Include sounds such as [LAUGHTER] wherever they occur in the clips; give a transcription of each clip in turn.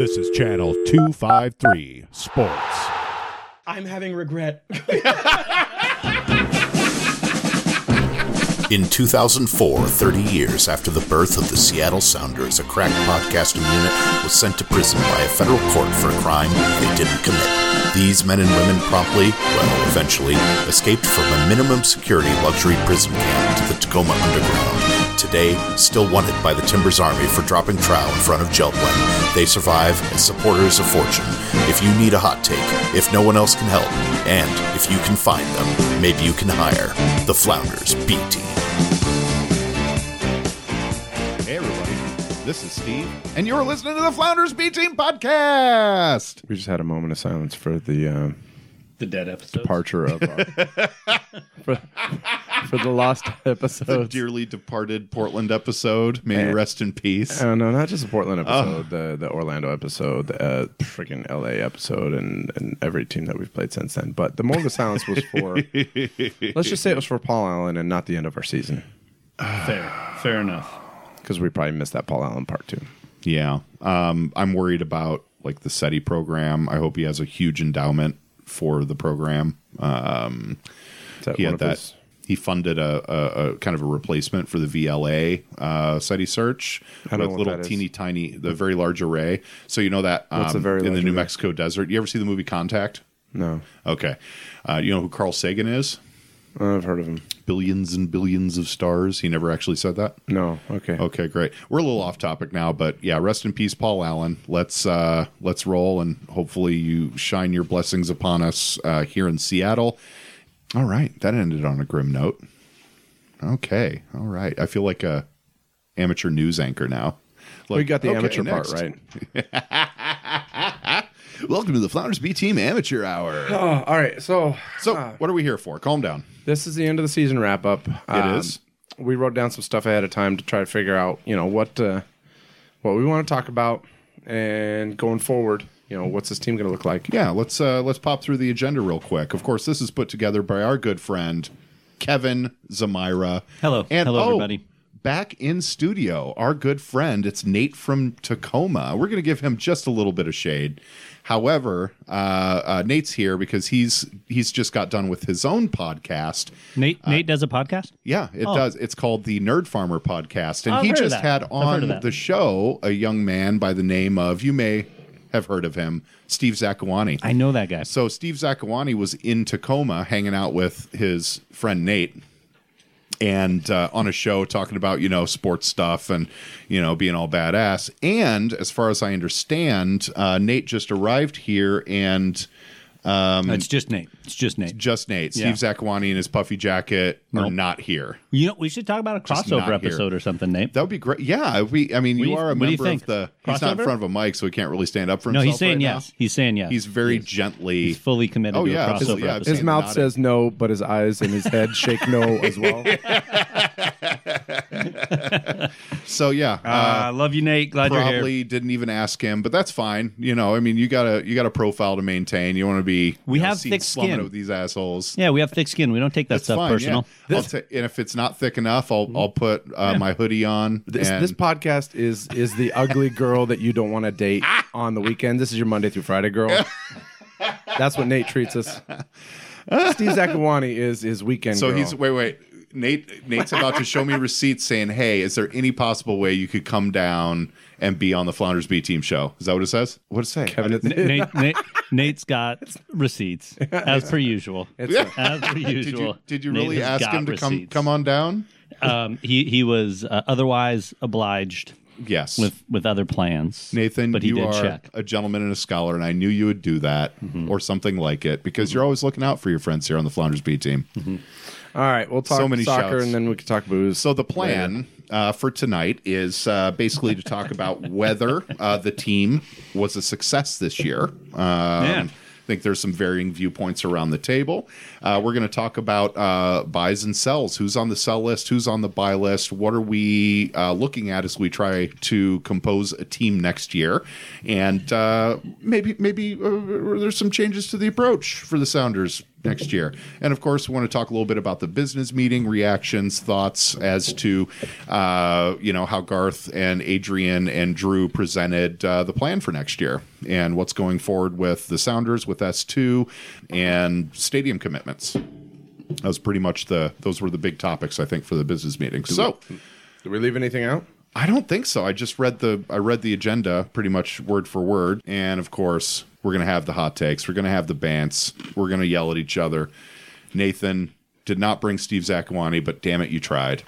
This is Channel 253 Sports. I'm having regret. [LAUGHS] In 2004, 30 years after the birth of the Seattle Sounders, a crack podcasting unit was sent to prison by a federal court for a crime they didn't commit. These men and women promptly, well, eventually, escaped from a minimum security luxury prison camp to the Tacoma Underground. Today, still wanted by the Timbers Army for dropping trowel in front of Jeld-Wen. They survive as supporters of fortune. If you need a hot take, if no one else can help, and if you can find them, maybe you can hire the Flounders B Team. Hey, everybody. This is Steve, and you're listening to the Flounders B Team podcast. We just had a moment of silence for the uh, the dead episode. departure of uh, [LAUGHS] for, for the lost The episode. dearly departed Portland episode. May you Eh. rest in peace. Oh no, not know, not just the Portland episode, the the Orlando episode, the uh, freaking LA episode, and and every team that we've played since then. But the moment of silence was for [LAUGHS] let's just say it was for Paul Allen and not the end of our season Fair. Fair enough. because we probably missed that Paul Allen part too. Yeah. Um, I'm worried about like the SETI program. I hope he has a huge endowment for the program. Um, he had that. his- He funded a, a, a kind of a replacement for the VLA uh, SETI search I with little is. teeny tiny, the very large array. So you know that um, the in the New array? Mexico desert. You ever see the movie Contact? No, Okay. Uh, you know who Carl Sagan is? I've heard of him. Billions and billions of stars. He never actually said that. No, okay. Okay, great. We're a little off topic now, but yeah, rest in peace, Paul Allen. Let's uh, let's roll, and hopefully you shine your blessings upon us uh, here in Seattle. All right, that ended on a grim note. Okay, all right. I feel like a amateur news anchor now. we Like, got the okay, amateur next. part right. [LAUGHS] Welcome to the Flounders B Team Amateur Hour. Oh, [SIGHS] all right. So So, what are we here for? Calm down. This is the end of the season wrap up. It is. We wrote down some stuff ahead of time to try to figure out, you know, what uh, what we want to talk about, and going forward, you know, what's this team going to look like? Yeah, let's uh, let's pop through the agenda real quick. Of course, this is put together by our good friend Kevin Zamira. Hello. and Hello, oh, everybody. Back in studio, our good friend, it's Nate from Tacoma. We're going to give him just a little bit of shade. However, uh, uh, Nate's here because he's he's just got done with his own podcast. Nate Nate does a podcast? Yeah, it Oh. does. It's called the Nerd Farmer Podcast, and he just had I've heard of on the show a young man by the name of you may have heard of him, Steve Zakuani. I know that guy. So Steve Zakuani was in Tacoma hanging out with his friend Nate and uh, on a show talking about, you know, sports stuff and, you know, being all badass. And as far as I understand, uh, Nate just arrived here and Um, it's just Nate. It's just Nate. It's just Nate, Yeah. Steve Zakuani in his puffy jacket are not here. You know, we should talk about a Just not crossover here. episode or something, Nate. That would be great. Yeah, we. I mean, you you- are a what do you member think? of the. He's not in front of a mic, so he can't really stand up for himself. no, he's saying right yes. now. He's saying yes. He's very He's, gently. he's fully committed Oh, to yeah, a crossover absolutely, yeah. His mouth nodding. says no, but his eyes and his head shake no as well. [LAUGHS] [LAUGHS] [LAUGHS] so yeah, Uh, I love you, Nate. Glad you're here. probably didn't even ask him, but that's fine. You know, I mean, you got to you got a profile to maintain. You want to be. We you know, have thick skin. with these assholes. Yeah, we have thick skin. We don't take that That's stuff fine. personal. Yeah. I'll ta- and if it's not thick enough, I'll I'll put uh, my hoodie on. This, and this podcast is is the ugly girl that you don't want to date [LAUGHS] on the weekend. This is your Monday through Friday girl. [LAUGHS] That's what Nate treats us. Steve Zakuani is his weekend. so girl. he's wait wait. Nate Nate's about to show me receipts saying, "Hey, is there any possible way you could come down and be on the Flounders B Team show?" Is that what it says? What does it say? Kevin, it's, Nate, [LAUGHS] Nate, Nate's got receipts as per usual. it's, As per Did usual. you did you really ask him to come receipts. come on down? Um, he he was uh, otherwise obliged Yes. with with other plans. Nathan, but he you did are check. a gentleman and a scholar, and I knew you would do that or something like it because you're always looking out for your friends here on the Flounders B team. All right. We'll talk So many soccer shouts. and then we can talk booze. So the plan uh, for tonight is uh, basically to talk about whether uh, the team was a success this year. Um, Yeah. I think there's some varying viewpoints around the table. Uh, we're going to talk about uh, buys and sells. Who's on the sell list? Who's on the buy list? What are we uh, looking at as we try to compose a team next year? And uh, maybe maybe uh, there's some changes to the approach for the Sounders next year. And of course, we want to talk a little bit about the business meeting reactions, thoughts as to uh, you know how Garth and Adrian and Drew presented uh, the plan for next year and what's going forward with the Sounders with S two and stadium commitments. That was pretty much the those were the big topics I think for the business meeting. So. Did we leave anything out? I don't think so. I just read the I read the agenda pretty much word for word, and of course we're gonna have the hot takes. We're gonna have the bants. We're gonna yell at each other. Nathan did not bring Steve Zakuani, but damn it, you tried.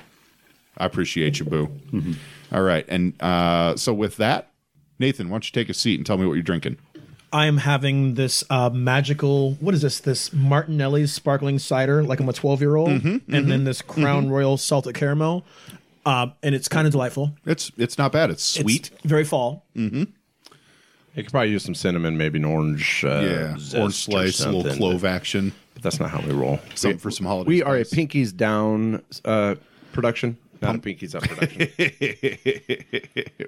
I appreciate you, boo. All right, and uh, so with that, Nathan, why don't you take a seat and tell me what you're drinking? I am having this uh, magical. What is this? This Martinelli's sparkling cider, like I'm a 12 year old, Mm-hmm, and then this Crown Royal salted caramel, uh, and it's kind of delightful. It's it's not bad. It's sweet. It's very fall. You could probably use some cinnamon, maybe an orange. Uh, yeah, orange or slice, a little clove action. But that's not how we roll. Something for some holiday We are a spice. Pinkies Down uh, production, not a Pinkies Up production.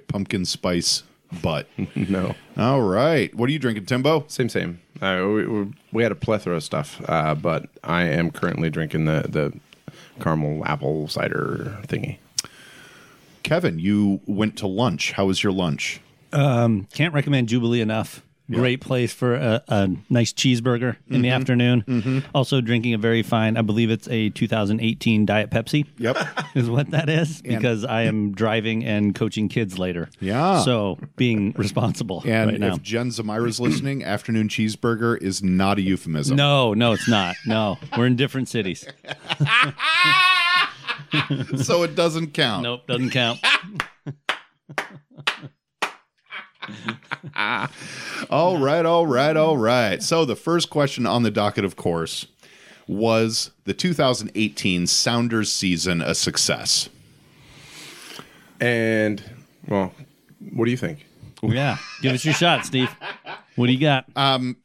[LAUGHS] Pumpkin spice butt. [LAUGHS] no, All right, what are you drinking, Timbo? same, same. Uh, we, we, we had a plethora of stuff, uh, but I am currently drinking the the caramel apple cider thingy. Kevin, you went to lunch. How was your lunch? Um, can't recommend Jubilee enough. Great place for a, a nice cheeseburger in the mm-hmm. afternoon. Mm-hmm. Also drinking a very fine, I believe it's a 2018 Diet Pepsi. Yep. [LAUGHS] Is what that is because I am driving and coaching kids later. Yeah. So being responsible And right now. if Jen Zamira's listening, [CLEARS THROAT] afternoon cheeseburger is not a euphemism. No, no, it's not. No, we're in different cities. [LAUGHS] So it doesn't count. Nope, doesn't count. [LAUGHS] [LAUGHS] All right, all right, all right. So the first question on the docket, of course, was the 2018 Sounders season a success? And well, what do you think? Yeah, give us your shot, Steve. What do you got? Um,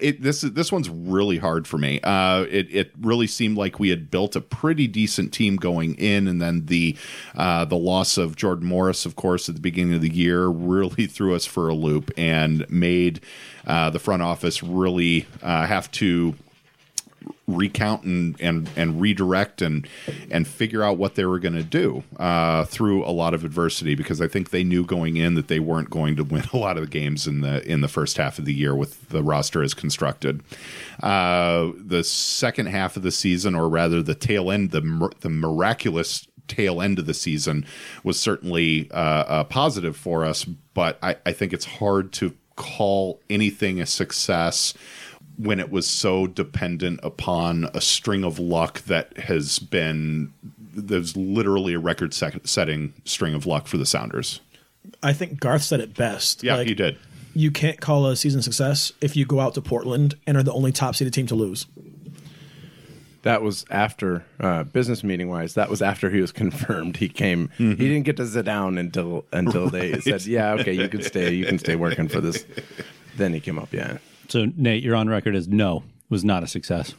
it this is this one's really hard for me. Uh, it it really seemed like we had built a pretty decent team going in, and then the uh, the loss of Jordan Morris, of course, at the beginning of the year, really [LAUGHS] threw us for a loop and made uh, the front office really uh, have to recount and and and redirect and and figure out what they were going to do uh, through a lot of adversity because I think they knew going in that they weren't going to win [LAUGHS] a lot of the games in the in the first half of the year with the roster as constructed. Uh, the second half of the season, or rather the tail end, the the miraculous tail end of the season was certainly uh, uh, positive for us, but I, I think it's hard to call anything a success when it was so dependent upon a string of luck that has been there's literally a record sec- setting string of luck for the Sounders. I think Garth said it best. Yeah, Like, he did. You can't call a season success if you go out to Portland and are the only top seeded team to lose. That was after uh, business meeting wise. That was after he was [LAUGHS] confirmed. He came. He didn't get to sit down until until they [LAUGHS] said, "Yeah, okay, you can stay. You can stay working for this." Then he came up. Yeah, So Nate, you're on record as no was not a success.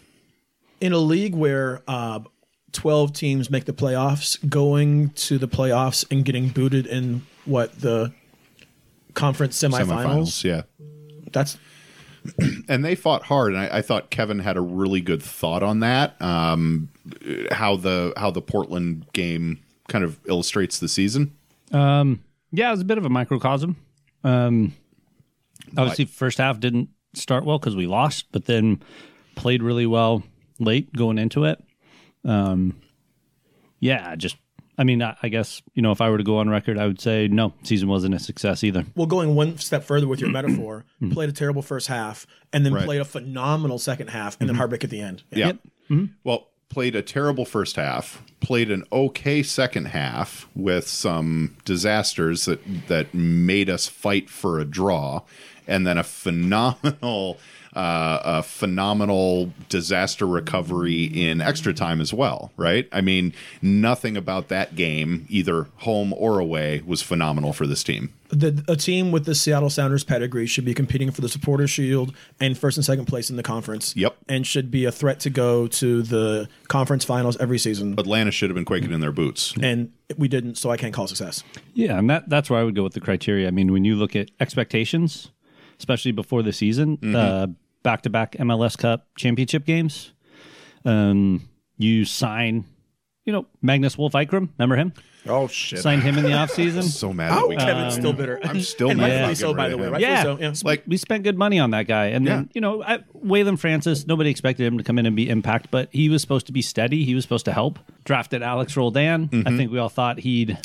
in a league where uh, 12 teams make the playoffs, going to the playoffs and getting booted in what the conference semifinals, Semifinals, yeah. that's [CLEARS THROAT] and they fought hard and I, I thought kevin had a really good thought on that um, how the how the portland game kind of illustrates the season Yeah, it was a bit of a microcosm. Um, obviously, first half didn't start well because we lost, but then played really well late going into it. Um, yeah, just I mean, I, I guess you know if I were to go on record, I would say no, season wasn't a success either. well going one step further with your [CLEARS THROAT] metaphor mm-hmm. played a terrible first half and then Right. played a phenomenal second half and then mm-hmm. heartbreak at the end yeah mm-hmm. well played a terrible first half played an okay second half with some disasters that that made us fight for a draw and then a phenomenal uh, a phenomenal disaster recovery in extra time as well right i mean nothing about that game either home or away was phenomenal for this team the, a team with the Seattle Sounders pedigree should be competing for the Supporter Shield and first and second place in the conference. Yep. And should be a threat to go to the conference finals every season. atlanta should have been quaking in their boots and we didn't, so I can't call success. Yeah, and that that's where I would go with the criteria. I mean, when you look at expectations, especially before the season, uh, back to back MLS Cup championship games. Um, you sign, you know, Magnus Wolff Eikrem. Remember him? Oh shit! Signed him in the [LAUGHS] offseason. So mad that we Kevin's still bitter. I'm still [LAUGHS] and mad rightfully about so, getting by rid the of way. him. Rightfully Yeah. so. Yeah. Like we spent good money on that guy. And then, Yeah. you know, I, Waylon Francis, nobody expected him to come in and be impact, but he was supposed to be steady. He was supposed to help. Drafted Alex Roldan. Mm-hmm. I think we all thought he'd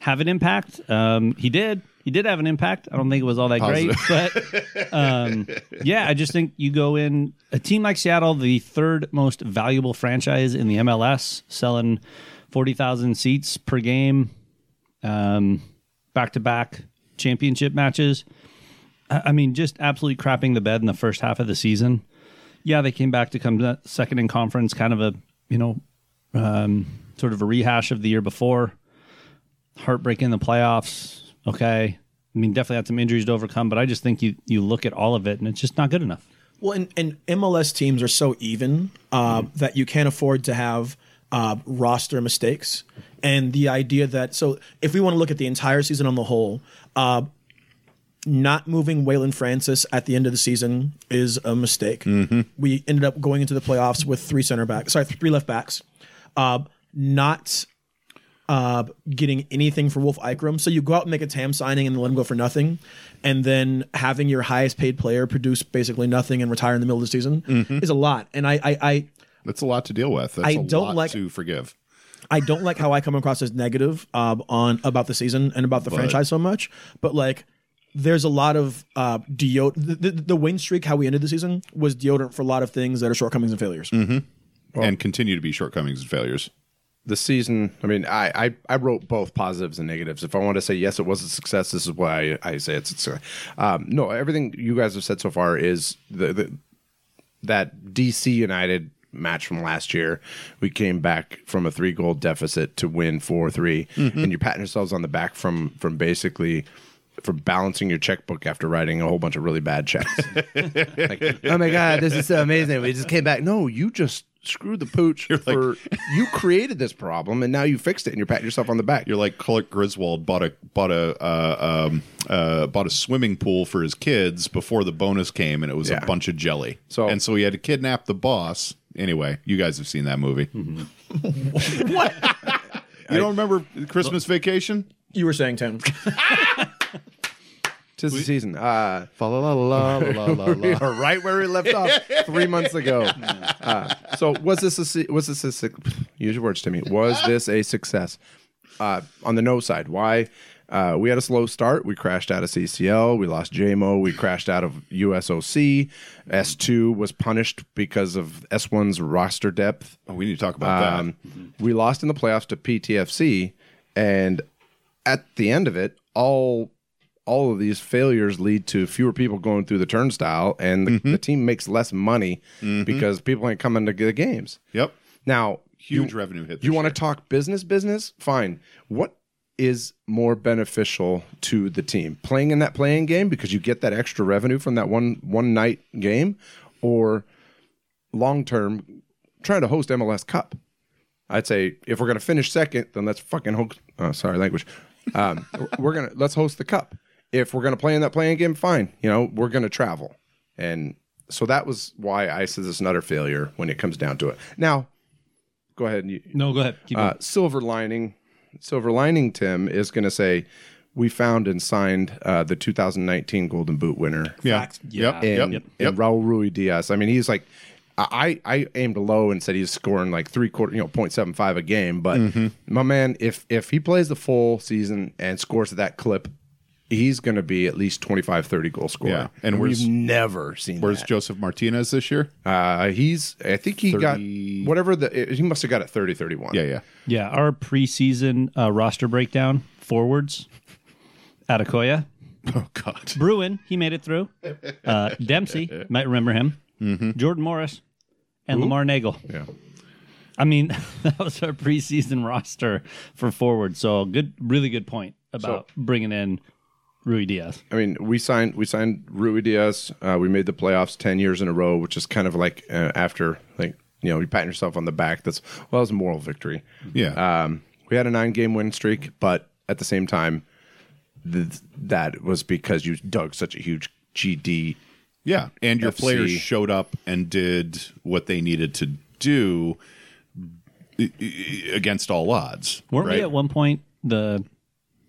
have an impact. Um, he did. He did have an impact. I don't think it was all that great, [LAUGHS] but um, yeah, I just think you go in a team like Seattle, the third most valuable franchise in the MLS, selling forty thousand seats per game, back to back championship matches. I I mean, just absolutely crapping the bed in the first half of the season. Yeah, they came back to come second in conference, kind of a you know, um, sort of a rehash of the year before. Heartbreak in the playoffs. Okay, I mean, definitely had some injuries to overcome, but I just think you you look at all of it and it's just not good enough. Well, and, and MLS teams are so even uh, that you can't afford to have uh, roster mistakes. And the idea that, so if we want to look at the entire season on the whole, uh, not moving Waylon Francis at the end of the season is a mistake. We ended up going into the playoffs with three center backs, sorry, three left backs. Uh, not uh, getting anything for Wolff Eikrem. So you go out and make a TAM signing and then let him go for nothing, and then having your highest paid player produce basically nothing and retire in the middle of the season is a lot. And I, I, I, That's a lot to deal with. That's I a don't lot like- to forgive. I don't like how I come across as negative uh, on about the season and about the franchise so much. But like, there's a lot of uh, deodorant. The, the, the win streak, how we ended the season, was deodorant for a lot of things that are shortcomings and failures. and continue to be shortcomings and failures. The season i mean I, I i wrote both positives and negatives if i want to say yes it was a success this is why i, I say it's a success um, no everything you guys have said so far is the, the that dc united match from last year we came back from a three goal deficit to win 4-3 and you're patting yourselves on the back from from basically for balancing your checkbook after writing a whole bunch of really bad checks [LAUGHS] like, oh my god, this is so amazing. We just came back. No, you just screwed the pooch [LAUGHS] for you created this problem and now you fixed it and you're patting yourself on the back. You're like Clark Griswold bought a bought a uh, um, uh, bought a swimming pool for his kids before the bonus came, and it was Yeah. a bunch of jelly. So- and so he had to kidnap the boss. Anyway, you guys have seen that movie. [LAUGHS] what? [LAUGHS] You don't remember Christmas Vacation? You were saying Tim. Tis the season. Uh Fa la la la la la we la. are [LAUGHS] right where we left off three months ago. [LAUGHS] Uh, so was this a was this a [SIGHS] use your words to me? Was this a success? Uh, on the no side, why? Uh, we had a slow start. We crashed out of CCL. We lost JMO. We crashed out of USOC. S2 was punished because of S1's roster depth. Oh, we need to talk about Um, we lost in the playoffs to PTFC, and at the end of it, all all of these failures lead to fewer people going through the turnstile, and the, Mm-hmm. the team makes less money because people ain't coming to the games. Yep. Now, Huge you, revenue hit. you want to talk business, business? Fine. What is more beneficial to the team? Playing in that playing game because you get that extra revenue from that one one night game, or long term trying to host MLS Cup? I'd say if we're gonna finish second, then let's fucking host. Oh, sorry, language. Um, [LAUGHS] we're gonna let's host the cup. If we're gonna play in that playing game, fine. You know, we're gonna travel, and so that was why I said this is an utter failure when it comes down to it. Now, go ahead. And you, No, go ahead. Keep uh, silver lining, silver lining. Tim is going to say we found and signed uh, the 2019 Golden Boot winner. Yeah. Facts. Yep. And, Yep. and Raul Ruidiaz. I mean, he's like, I, I aimed low and said he's scoring like three quarter, you know, 0.75 a game. But Mm-hmm. my man, if if he plays the full season and scores at that clip, he's going to be at least 25, 30 goal scorer. Yeah. And And we've never seen Where's that. Josef Martinez this year? Uh, he's, I think he 30 got whatever the, he must have got it 30, 31. Yeah, yeah. Yeah, our preseason uh, roster breakdown forwards. Adekoya, Oh God. Bruin, he made it through. Uh, Dempsey, [LAUGHS] might remember him. Jordan Morris, and Lamar Neagle. Yeah. I mean, [LAUGHS] that was our preseason roster for forward. So good, really good point about bringing in Ruidiaz. I mean, we signed we signed Ruidiaz. Uh, we made the playoffs ten years in a row, which is kind of like uh, after like you know you patting yourself on the back. That's well, that was a moral victory. Yeah. Um, we had a nine game win streak, but at the same time, th- that was because you dug such a huge GD Yeah, and your FC. players showed up and did what they needed to do i- i- against all odds. Weren't right? we at one point the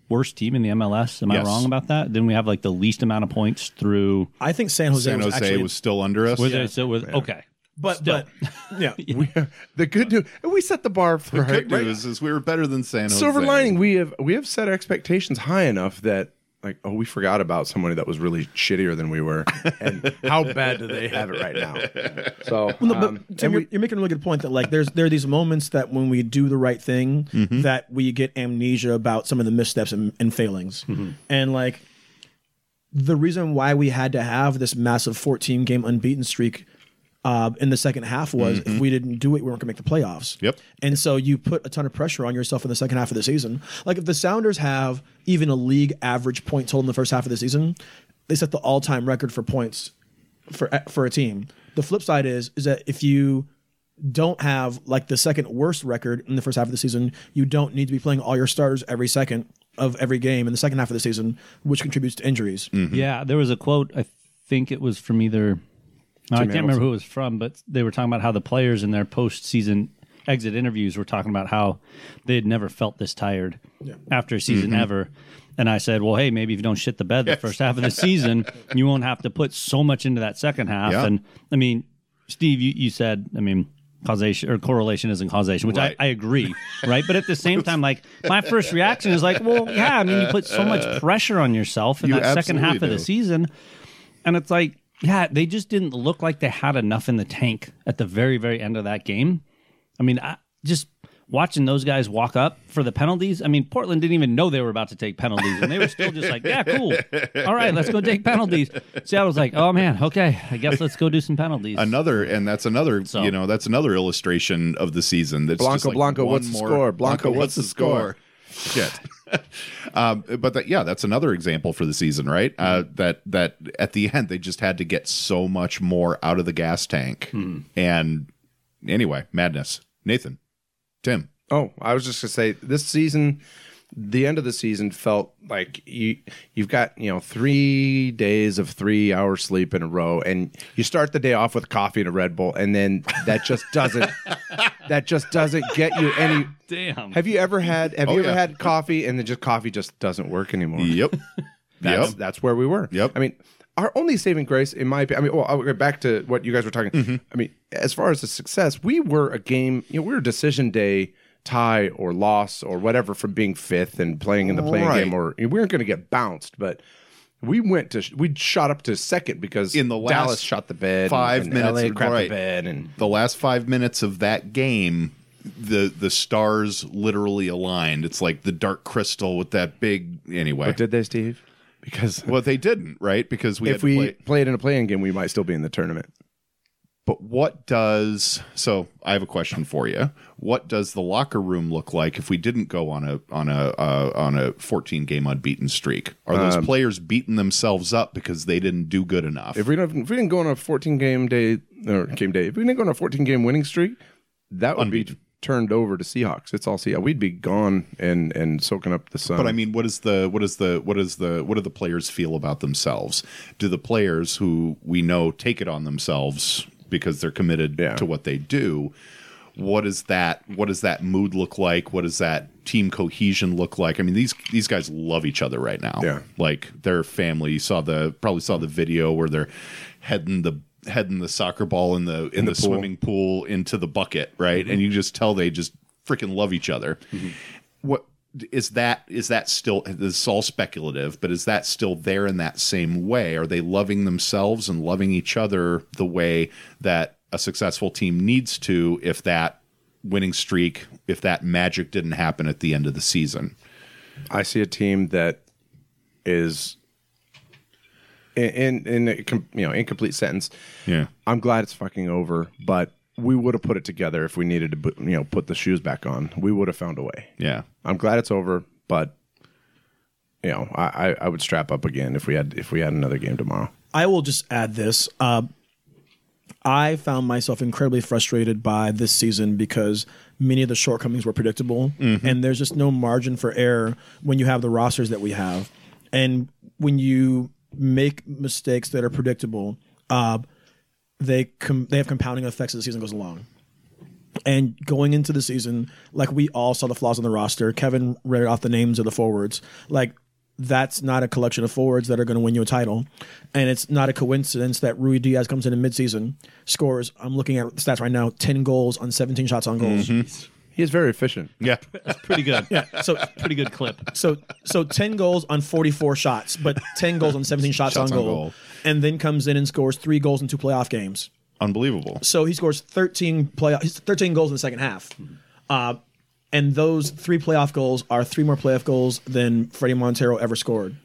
worst team in the MLS? Am Yes. I wrong about that? Didn't we have like the least amount of points through? I think San Jose San was Jose actually, was still under us. Was it? So it was okay. but but yeah. [LAUGHS] [LAUGHS] We, the good news, we set the bar for The good right- news is we were better than San Jose. Silver lining, we have we have set expectations high enough that like oh we forgot about somebody that was really shittier than we were, [LAUGHS] and how bad do they have it right now? So No, but um, Tim, you're, we- you're making a really good point that like there's there are these moments that when we do the right thing that we get amnesia about some of the missteps and, and failings. And like the reason why we had to have this massive 14 game unbeaten streak uh, in the second half was if mm-hmm. we didn't do it, we weren't going to make the playoffs. Yep. And so you put a ton of pressure on yourself in the second half of the season. Like if the Sounders have even a league average point total in the first half of the season, they set the all time record for points for eh, for a team. The flip side is is that if you don't have like the second worst record in the first half of the season, you don't need to be playing all your starters every second of every game in the second half of the season, which contributes to injuries. Mm-hmm. Yeah, there was a quote. I think it was from either. No, I can't remember who it was from, but they were talking about how the players in their postseason exit interviews were talking about how they had never felt this tired after a season mm-hmm. ever. And I said, "Well, hey, maybe if you don't shit the bed the first half of the season, [LAUGHS] you won't have to put so much into that second half." Yeah. And I mean, Steve, you, you said, I mean, causation or correlation isn't causation, which Right. I, I agree, [LAUGHS] right? But at the same time, like my first reaction is like, well, yeah, I mean, you put so much pressure on yourself in You that second half absolutely of the season, and it's like, yeah, they just didn't look like they had enough in the tank at the very, very end of that game. I mean, I, just watching those guys walk up for the penalties. I mean, Portland didn't even know they were about to take penalties, and they were still just like, yeah, cool, all right, let's go take penalties. Seattle's like, oh man, okay, I guess let's go do some penalties. Another, and that's another, So- you know, that's another illustration of the season. That's Blanco, just like Blanco, one what's the score? Blanco, what's the score? Shit. [LAUGHS] um, but that, yeah, that's another example for the season, right? Uh, that that at the end they just had to get so much more out of the gas tank. And anyway, madness. Nathan, Tim, Oh, I was just gonna say this season, the end of the season felt like you you've got you know three days of three hours sleep in a row, and you start the day off with coffee and a Red Bull, and then that just doesn't [LAUGHS] that just doesn't get you any. Damn. Have you ever had Have Oh, you ever yeah. had coffee and then just coffee just doesn't work anymore? yep, [LAUGHS] That's, yep, that's where we were. Yep. I mean, our only saving grace, in my opinion, I mean, well, I'll get back to what you guys were talking. Mm-hmm. I mean, as far as the success, we were a game, you know, we were a decision day tie or loss or whatever from being fifth and playing in the playing Right. game, or we weren't going to get bounced, but. We went to we shot up to second because In the last Dallas shot the bed, five and, minutes, LA crapped right. the bed, and the last five minutes of that game, the the stars literally aligned. It's like the dark crystal with that big. Anyway, but did they, Steve? Because well, they didn't, right? Because we if we play. played in a playing game, we might still be in the tournament. But what does so? I have a question for you. What does the locker room look like if we didn't go on a on a uh, on a 14 game unbeaten streak? Are those Um, players beating themselves up because they didn't do good enough? If we don't, if we didn't go on a 14 game day or game day, if we didn't go on a 14 game winning streak, that would Unbeaten. be turned over to Seahawks. It's all Seahawks. We'd be gone and and soaking up the sun. But I mean, what is the what is the what is the what do the players feel about themselves? Do the players who we know take it on themselves because they're committed Yeah. to what they do? What is that? What does that mood look like? What does that team cohesion look like? I mean, these these guys love each other right now. Yeah. like their family. You saw the probably saw the video where they're heading the heading the soccer ball in the in, the, the pool. swimming pool into the bucket, right? And mm-hmm. you just tell they just freaking love each other mm-hmm. what is that is that still this is all speculative but is that still there in that same way? Are they loving themselves and loving each other the way that a successful team needs to if that winning streak if that magic didn't happen at the end of the season? I see a team that is in in, in a you know incomplete sentence. yeah. I'm glad it's fucking over, but we would have put it together if we needed to put, you know put the shoes back on. We would have found a way. yeah I'm glad it's over, but you know I, I, I would strap up again if we had if we had another game tomorrow. I will just add this. Uh, I found myself incredibly frustrated by this season because many of the shortcomings were predictable, and there's just no margin for error when you have the rosters that we have, and when you make mistakes that are predictable uh, they com- they have compounding effects as the season goes along. And going into the season, like we all saw the flaws on the roster. Kevin read off the names of the forwards. Like that's not a collection of forwards that are going to win you a title. And it's not a coincidence that Ruidiaz comes in in midseason, scores, I'm looking at stats right now, 10 goals on 17 shots on goals. He is very efficient. Yeah. That's pretty good. Yeah. So Pretty good clip. so so 10 goals on 44 shots, but 10 goals on 17 shots, Shots on, on goal, goal. And then comes in and scores 3 goals in two playoff games. Unbelievable. So he scores 13 play 13 goals in the second half. Uh, and those three playoff goals are three more playoff goals than Fredy Montero ever scored.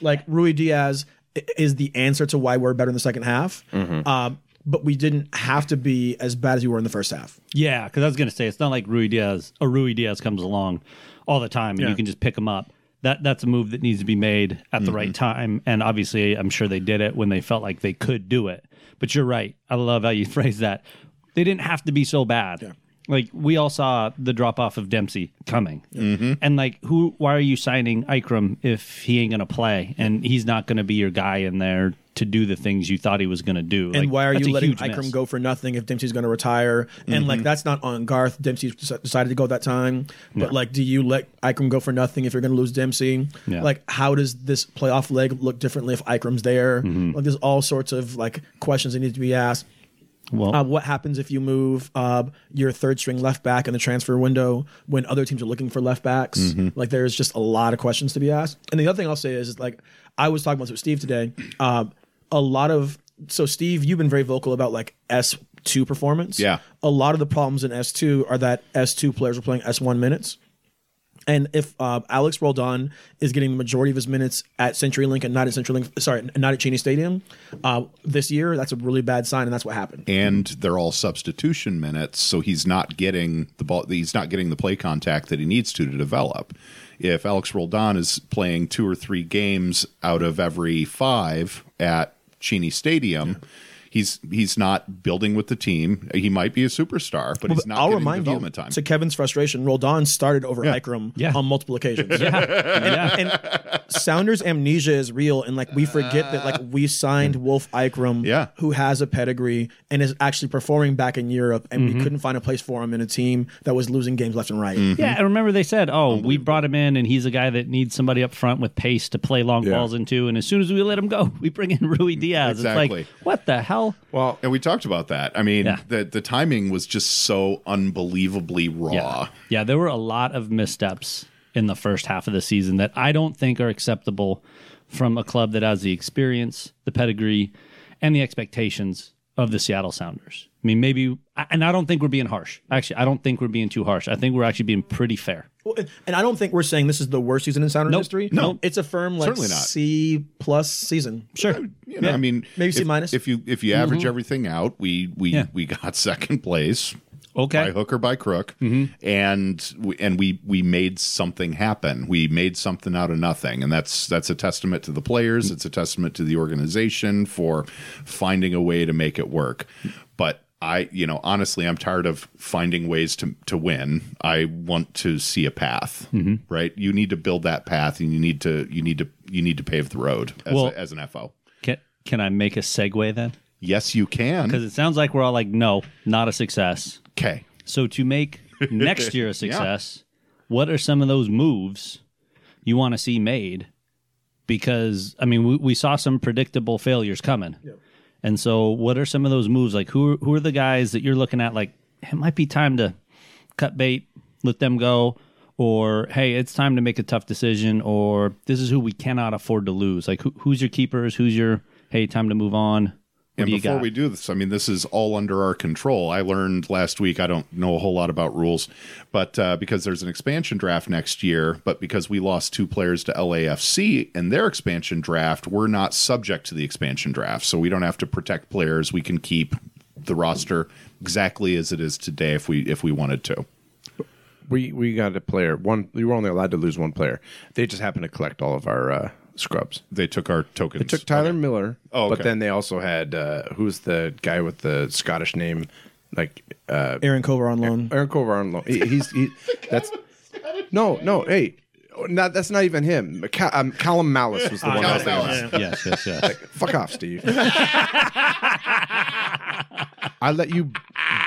Like Ruidiaz i- is the answer to why we're better in the second half. Uh, but we didn't have to be as bad as we were in the first half. Yeah, because I was going to say it's not like Ruidiaz. A Ruidiaz comes along all the time, and Yeah. you can just pick him up. That that's a move that needs to be made at the right mm-hmm. time, and obviously, I'm sure they did it when they felt like they could do it. But you're right. I love how you [LAUGHS] phrase that. They didn't have to be so bad. Like we all saw the drop off of Dempsey coming, mm-hmm. and like who? Why are you signing Eikrem if he ain't going to play and he's not going to be your guy in there to do the things you thought he was going to do? And Like, why are you letting Eikrem go for nothing if Dempsey's going to retire? And like that's not on Garth. Dempsey decided to go at that time. But like, do you let Eikrem go for nothing if you're going to lose Dempsey? Yeah. Like, how does this playoff leg look differently if Eikrem's there? Like, there's all sorts of like questions that need to be asked. Well, Uh, what happens if you move uh, your third string left back in the transfer window when other teams are looking for left backs? Like, there's just a lot of questions to be asked. And the other thing I'll say is, is like, I was talking about this with Steve today. Uh, a lot of so Steve, you've been very vocal about like S two performance. Yeah. a lot of the problems in S two are that S two players are playing S one minutes. And if uh, Alex Roldan is getting the majority of his minutes at CenturyLink and not at CenturyLink, sorry, not at Cheney Stadium uh, this year, that's a really bad sign, and that's what happened. and they're all substitution minutes, so he's not getting the ball. He's not getting the play contact that he needs to to develop. If Alex Roldan is playing two or three games out of every five at Cheney Stadium, he's he's not building with the team. He might be a superstar, but he's not I'll getting remind you, development time. to Kevin's frustration, Roldan started over Yeah. Eikrem Yeah. on multiple occasions. yeah. and Sounders amnesia is real, and like we forget that like we signed Wolff Eikrem, Yeah. who has a pedigree and is actually performing back in Europe, and we mm-hmm. couldn't find a place for him in a team that was losing games left and right. Mm-hmm. Yeah, and remember they said, "Oh, we brought him in, and he's a guy that needs somebody up front with pace to play long Yeah. balls into." And as soon as we let him go, we bring in Ruidiaz. Exactly. It's like, what the hell? Well, and we talked about that. I mean, Yeah. the the timing was just so unbelievably raw. Yeah, yeah. There were a lot of missteps in the first half of the season that I don't think are acceptable from a club that has the experience, the pedigree, and the expectations of the Seattle Sounders. I mean, maybe, and I don't think we're being harsh. Actually, I don't think we're being too harsh. I think we're actually being pretty fair. Well, And I don't think we're saying this is the worst season in Sounders Nope. history. No. it's a firm like Certainly not. C plus season. Sure. You know, Yeah. I mean, Maybe C minus. If you if you average mm-hmm. everything out, we we Yeah. we got [LAUGHS] second place Okay. by hook or by crook, mm-hmm. and we, and we we made something happen. We made something out of nothing, and that's that's a testament to the players. It's a testament to the organization for finding a way to make it work. But I, you know, honestly, I'm tired of finding ways to to win. I want to see a path, mm-hmm. right? You need to build that path, and you need to you need to you need to pave the road as, Well- a, as an FO. Can, can I make a segue then? Yes, you can. Because it sounds like we're all like, no, not a success. Okay. So to make [LAUGHS] next year a success, what are some of those moves you want to see made? Because I mean, we, we saw some predictable failures coming, and so what are some of those moves? Like who who are the guys that you're looking at? Like it might be time to cut bait, let them go, or hey, it's time to make a tough decision, or this is who we cannot afford to lose. Like who, who's your keepers? Who's your hey, time to move on? What And before got? we do this, I mean, this is all under our control. I learned last week, I don't know a whole lot about rules, but uh, because there's an expansion draft next year, but because we lost two players to LAFC in their expansion draft, we're not subject to the expansion draft. So we don't have to protect players. We can keep the roster exactly as it is today if we if we wanted to. we we got a player. One, we were only allowed to lose one player. They just happened to collect all of our uh, scrubs. They took our tokens. They took Tyler Miller. Oh, but then they also had uh, who's the guy with the Scottish name, like uh, Aaron Kovar on loan. Aaron Kovar on loan. He, he's he, [LAUGHS] that's no no. Hey, not that's not even him. Ca- um, Calum Mallace was the one. I was Calum thinking. Mallace. yes, yes, yes. Fuck off, Steve. [LAUGHS] I let you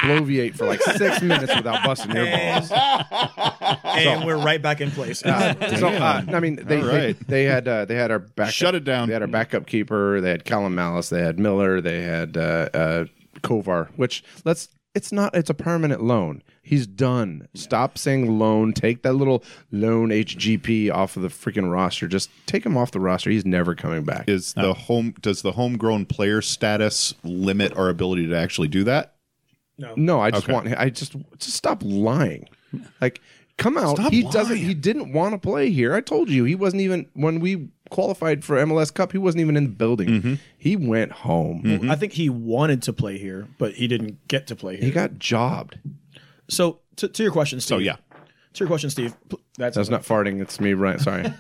bloviate for like six [LAUGHS] minutes without busting your balls. [LAUGHS] and we're right back in place. So uh, [LAUGHS] I mean, they All they, they had uh, they had our backup. Shut it down. They had our backup keeper. They had Calum Mallace. They had Miller. They had uh, uh, Kovar. Which let's. It's not. It's a permanent loan. He's done. Stop saying loan. Take that little loan HGP off of the freaking roster. Just take him off the roster. He's never coming back. Is the home does the homegrown player status limit our ability to actually do that? No, No, I just Okay. want. I just just stop lying. Like, come out. Stop he doesn't. lying. He didn't want to play here. I told you he wasn't even when we qualified for MLS Cup. He wasn't even in the building. Mm-hmm. He went home. I think he wanted to play here, but he didn't get to play here. He got jobbed. so to, to your question, Steve. So yeah. To your question, Steve. pl- That's That's not farting. It's me. Right. Sorry.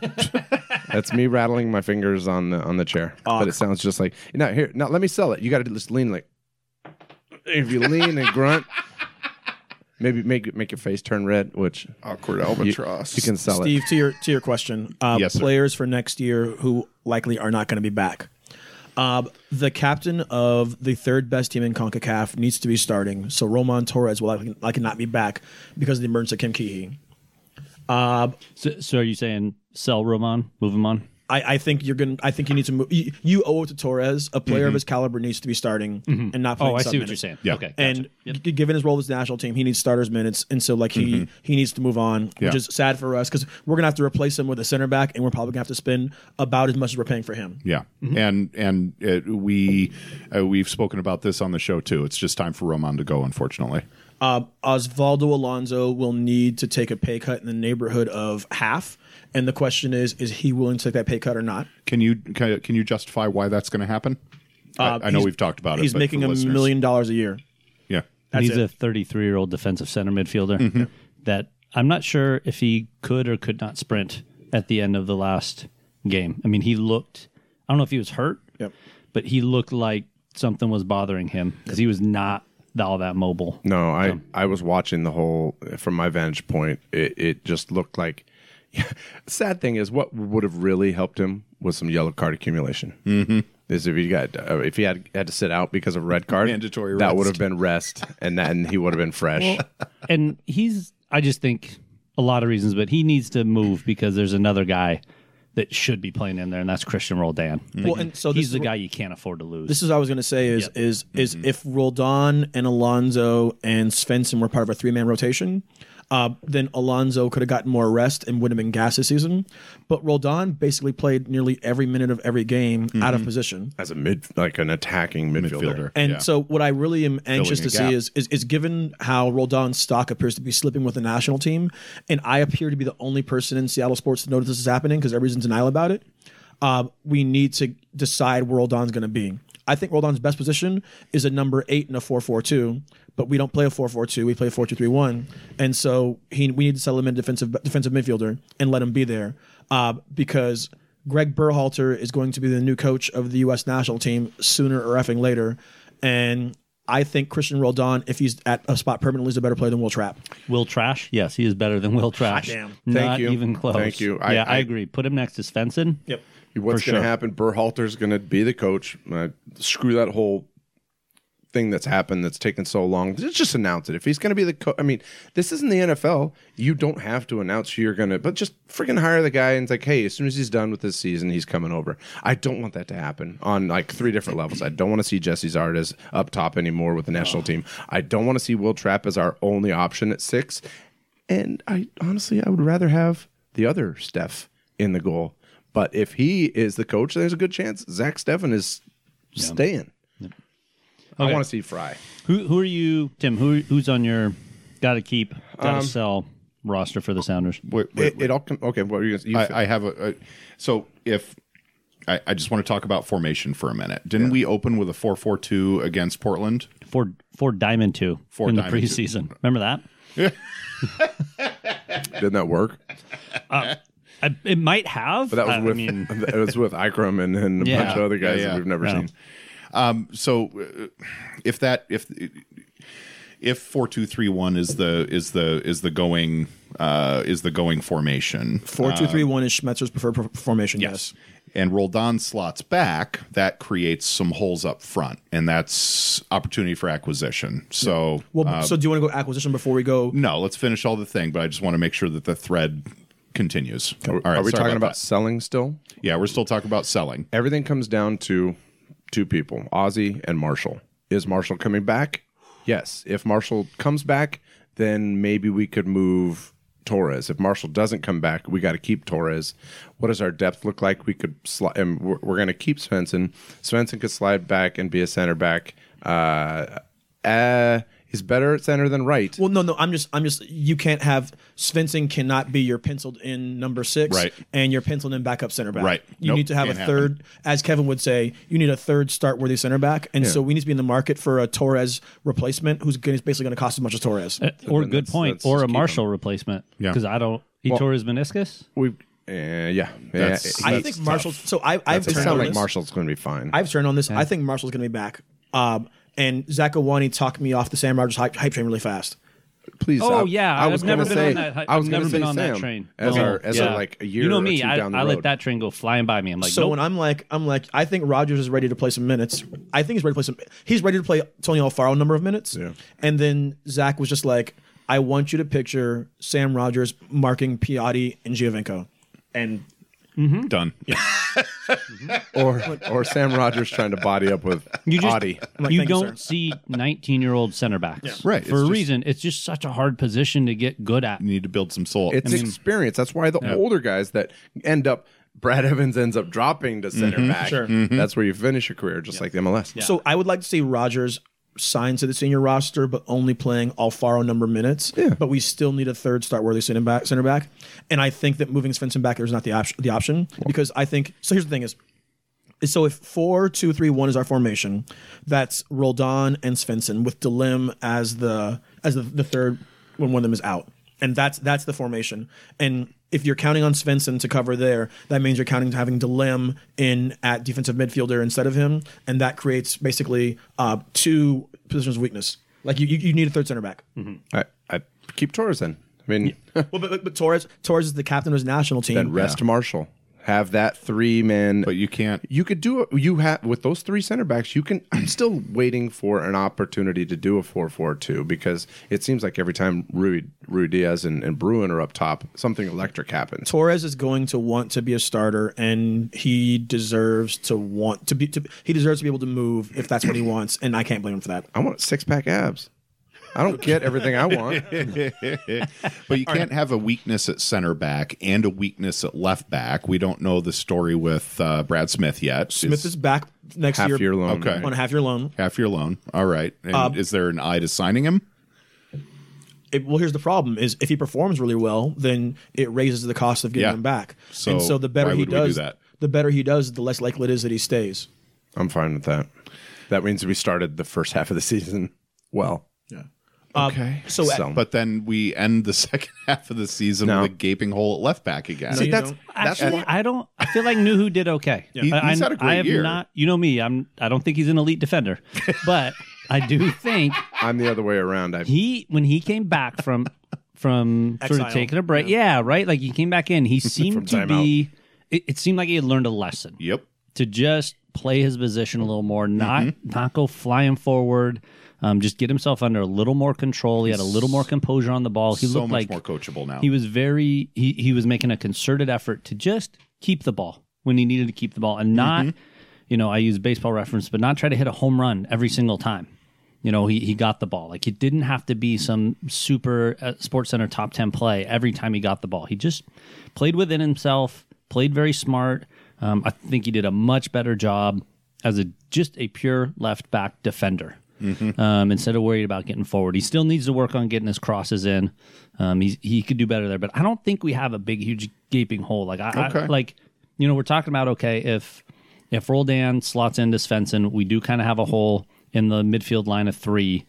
[LAUGHS] That's me rattling my fingers on the on the chair. but it sounds just like now. Here. Now let me sell it. You got to just lean like. If you lean and grunt. Maybe make make your face turn red, which Awkward albatross. you can sell it. Steve, to your to your question, uh, Yes, sir. players for next year who likely are not going to be back. Uh, the captain of the third best team in Concacaf needs to be starting. So Roman Torres will likely, likely not be back because of the emergence of Kim Kee-hee. So, so are you saying sell Roman, move him on? I, I think you're going. to I think you need to move. You, you owe it to Torres. A player of mm-hmm. his caliber needs to be starting mm-hmm. and not playing. Oh, I sub see what you're saying. Yeah. Okay. And gotcha. g- given his role as the national team, he needs starters minutes, and so like he mm-hmm. he needs to move on, which is sad for us because we're gonna have to replace him with a center back, and we're probably gonna have to spend about as much as we're paying for him. Yeah, and and it, we uh, we've spoken about this on the show too. It's just time for Roman to go. Unfortunately, Uh, Osvaldo Alonso will need to take a pay cut in the neighborhood of half, and the question is: Is he willing to take that pay cut or not? can you can, can you justify why that's going to happen? Uh, I, I know we've talked about it. He's making a listeners- million dollars a year. Yeah, That's he's it. a 33 year old defensive center midfielder Mm-hmm. that I'm not sure if he could or could not sprint at the end of the last game. I mean, he looked, I don't know if he was hurt, Yep. but he looked like something was bothering him because he was not all that mobile. No, I I was watching the whole from my vantage point. It it just looked like. [LAUGHS] sad thing is, what would have really helped him was some yellow card accumulation. Mm-hmm. Is if he got uh, if he had had to sit out because of red card, Mandatory that rest. would have been rest, and then he would have been fresh. and he's, I just think a lot of reasons, but he needs to move because there's another guy that should be playing in there, and that's Christian Roldan. Mm-hmm. Well, and so he's is the guy you can't afford to lose. This is what I was going to say is Yep. is is mm-hmm. if Roldan and Alonso and Svensson were part of a three man rotation, uh, then Alonso could have gotten more rest and would have been gas this season. But Roldan basically played nearly every minute of every game out of position. as a mid like an attacking midfielder. midfielder. And Yeah. so, what I really am anxious to gap. see is, is is given how Roldan's stock appears to be slipping with the national team, and I appear to be the only person in Seattle sports to notice this is happening because everybody's in denial about it. Uh, we need to decide where Roldan's going to be. I think Roldan's best position is a number eight in a four four two, but we don't play a four four two. We play a four two three one, and so he we need to settle him in defensive defensive midfielder and let him be there uh, because. Greg Berhalter is going to be the new coach of the U.S. national team sooner or effing later, and I think Christian Roldan, if he's at a spot permanently, is a better player than Will Trapp. Will Trash? Yes, he is better than Will Trash. damn. Not Thank you. even close. Thank you. I- yeah, I, I- agree. Put him next to Svensson. Yep. What's going to sure. happen? Berhalter's going to be the coach. Uh, screw that whole thing that's happened that's taken so long. Just, announce it. If he's going to be the coach, I mean, this isn't the NFL. You don't have to announce who you're going to, but just freaking hire the guy and it's like, hey, as soon as he's done with this season, he's coming over. I don't want that to happen on like three different levels. I don't want to see Gyasi Zardes up top anymore with the national team. I don't want to see Will Trapp as our only option at six. And I honestly, I would rather have the other Steph in the goal. But if he is the coach, there's a good chance Zach Steffen is staying. I Okay. want to see Frei. Who who are you, Tim? Who who's on your got to keep, got to Um, sell roster for the Sounders? Wait, wait, It, it all com- okay. What are you? Gonna, you I, I have a, a so if I, I just want to talk about formation for a minute. Didn't we open with a four four two against Portland? For for Diamond Two For in Diamond the two. preseason. Remember that? [LAUGHS] didn't that work? I, it might have. But that was I, with I mean, [LAUGHS] it was with Eikrem and, and a Yeah. bunch of other guys Yeah, that we've never Yeah. seen. So uh, if that if if four two three one is the is the is the going uh, is the going formation. Four two three one is Schmetzer's preferred per- formation. Yes. And Roldan slots back, that creates some holes up front, and that's opportunity for acquisition. So, Well, uh, so do you want to go acquisition before we go? no, let's finish all the thing, but I just want to make sure that the thread continues. Are, all right, are we talking about that. selling still? Yeah, we're still talking about selling. Everything comes down to two people, Ozzy and Marshall. Is Marshall coming back? Yes. If Marshall comes back, then maybe we could move Torres. If Marshall doesn't come back, we got to keep Torres. What does our depth look like? We could slide, and we're, we're going to keep Svensson. Svensson could slide back and be a center back. Uh, uh, he's better at center than right. Well, no, no. I'm just, I'm just. You can't have Svensson cannot be your penciled in number six, Right. And your penciled in backup center back, Right. You Nope, need to have a can't third, as Kevin would say, you need a third start worthy center back, and so we need to be in the market for a Torres replacement, who's gonna, basically going to cost as much as Torres. Uh, or then good let's- point, let's or a keep Marshall replacement. Yeah. because I don't. He Well- tore his meniscus. we, uh, yeah, That's- yeah. I that's think. Marshall. So I, I've It turned sounds on like this. Marshall's going to be fine. I've turned on this. I think Marshall's going to be back. Um, and Zakuani talked me off the Sam Rogers hype, hype train really fast. Please. Oh I, yeah, I I've was never been say, on that. hy- I was never been say on that train as No. our as Yeah. our like a year. You know or me, two I, down the I road. let that train go flying by me. I'm like, So nope. when I'm like, I'm like, I think Rogers is ready to play some minutes. I think he's ready to play some. He's ready to play Tony Alfaro number of minutes. Yeah. And then Zach was just like, I want you to picture Sam Rogers marking Piatti and Giovinco, and Mm-hmm. Done. [LAUGHS] Mm-hmm. or or Sam Rogers trying to body up with You just Adi. like, you don't sir." see 19 year old center backs, Right, For it's a just- reason, it's just such a hard position to get good at. You need to build some soul. It's experience. That's why the older guys that end up. Brad Evans ends up dropping to center mm-hmm. back. Sure. That's where you finish your career, just like the MLS. So I would like to see Rogers signed to the senior roster, but only playing Alfaro number minutes. Yeah. But we still need a third start worthy center back. Center back, and I think that moving Svensson back is not the option. The option because I think so. Here's the thing: is is so if four two three one is our formation, that's Roldan and Svensson with Delem as the as the, the third when one of them is out, and that's that's the formation. And if you're counting on Svensson to cover there, that means you're counting to having Delem in at defensive midfielder instead of him, and that creates basically uh, two positions of weakness. Like you, you, you need a third center back. I, I keep Torres then. I mean, Well, but, but, but Torres Torres is the captain of his national team. then rest Marshall. Have that three man. but you can't. you could do it. You have with those three center backs. You can. [CLEARS THROAT] I'm still waiting for an opportunity to do a four-four-two because it seems like every time Rui, Ruidiaz and, and Bruin are up top, something electric happens. Torres is going to want to be a starter, and he deserves to want to be. To, he deserves to be able to move if that's what he wants, and I can't blame him for that. I want six pack abs. I don't get everything I want. [LAUGHS] But you can't have a weakness at center back and a weakness at left back. We don't know the story with uh, Brad Smith yet. Smith is back next Half year, year loan. Okay. on a half year loan. half year loan. All right. And Uh, is there an eye to signing him? It, well, here's the problem: is if he performs really well, then it raises the cost of getting Yeah. him back. So and so the better he would we do does, that? the better he does, the less likely it is that he stays. I'm fine with that. That means we started the first half of the [LAUGHS] season well. Yeah. Okay. so at- But then we end the [LAUGHS] second half of the season No. with a gaping hole at left back again. No, you that's don't. that's Actually, why- I don't. I feel like Nouhou did okay. [LAUGHS] He- I, he's had a great I have year. Not, you know me. I'm. I don't think he's an elite defender, [LAUGHS] but I do think I'm the other way around. I've... he when he came back from from sort of taking a break. Yeah. right. Like he came back in. He seemed to timeout. be. It, it seemed like he had learned a lesson Yep. to just play his position a little more, not mm-hmm. not go flying forward. Um, just get himself under a little more control. He had a little more composure on the ball. He so looked much like more coachable now. he was very he he was making a concerted effort to just keep the ball when he needed to keep the ball and not you know I use baseball reference but not try to hit a home run every single time. You know, he, he got the ball. Like it didn't have to be some super uh, Sports Center top 10 play every time he got the ball. He just played within himself, played very smart. Um, I think he did a much better job as a just a pure left back defender um, instead of worried about getting forward. He still needs to work on getting his crosses in. Um, he's, he could do better there, but I don't think we have a big, huge gaping hole. Like I, I Okay. like, you know, we're talking about okay if if Roldan slots into Svensson, we do kind of have a hole in the midfield line of three,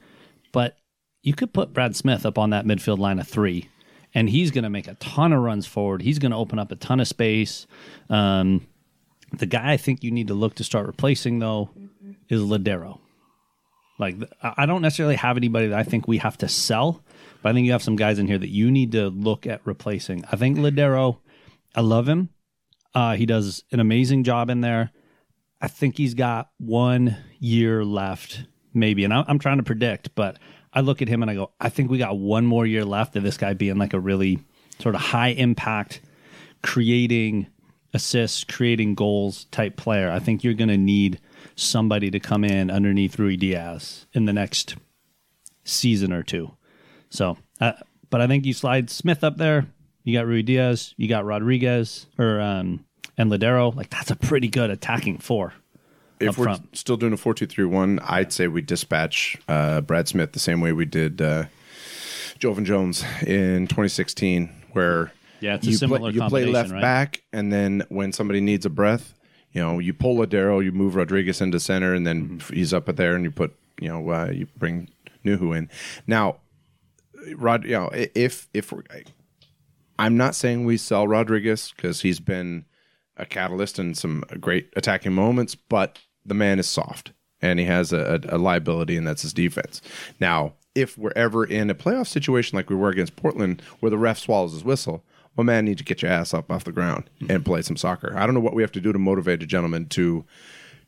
but you could put Brad Smith up on that midfield line of three. And he's going to make a ton of runs forward. He's going to open up a ton of space. Um, the guy I think you need to look to start replacing, though, is Lodeiro. Like I don't necessarily have anybody that I think we have to sell, but I think you have some guys in here that you need to look at replacing. I think Lodeiro, I love him. Uh, he does an amazing job in there. I think he's got one year left, maybe, and I- I'm trying to predict, but I look at him and I go, I think we got one more year left of this guy being like a really sort of high impact, creating assists, creating goals type player. I think you're going to need somebody to come in underneath Ruidiaz in the next season or two. So, uh, but I think you slide Smith up there. You got Ruidiaz, you got Rodriguez, or um, and Lodeiro. Like that's a pretty good attacking four. if we're front. still doing a four two three one, I'd say we dispatch uh, Brad Smith the same way we did uh, Joevin Jones in 2016, where Yeah, it's a you similar play, you play left right? back, and then when somebody needs a breath, you know, you pull Lodeiro, you move Rodriguez into center, and then Mm-hmm. he's up at there, and you put you know uh, you bring Nouhou in. Now, Rod, you know, if if we're, I'm not saying we sell Rodriguez because he's been a catalyst in some great attacking moments, but the man is soft and he has a, a, a liability, and that's his defense. Now, if we're ever in a playoff situation like we were against Portland, where the ref swallows his whistle, well, man, need to get your ass up off the ground mm-hmm. and play some soccer. I don't know what we have to do to motivate a gentleman to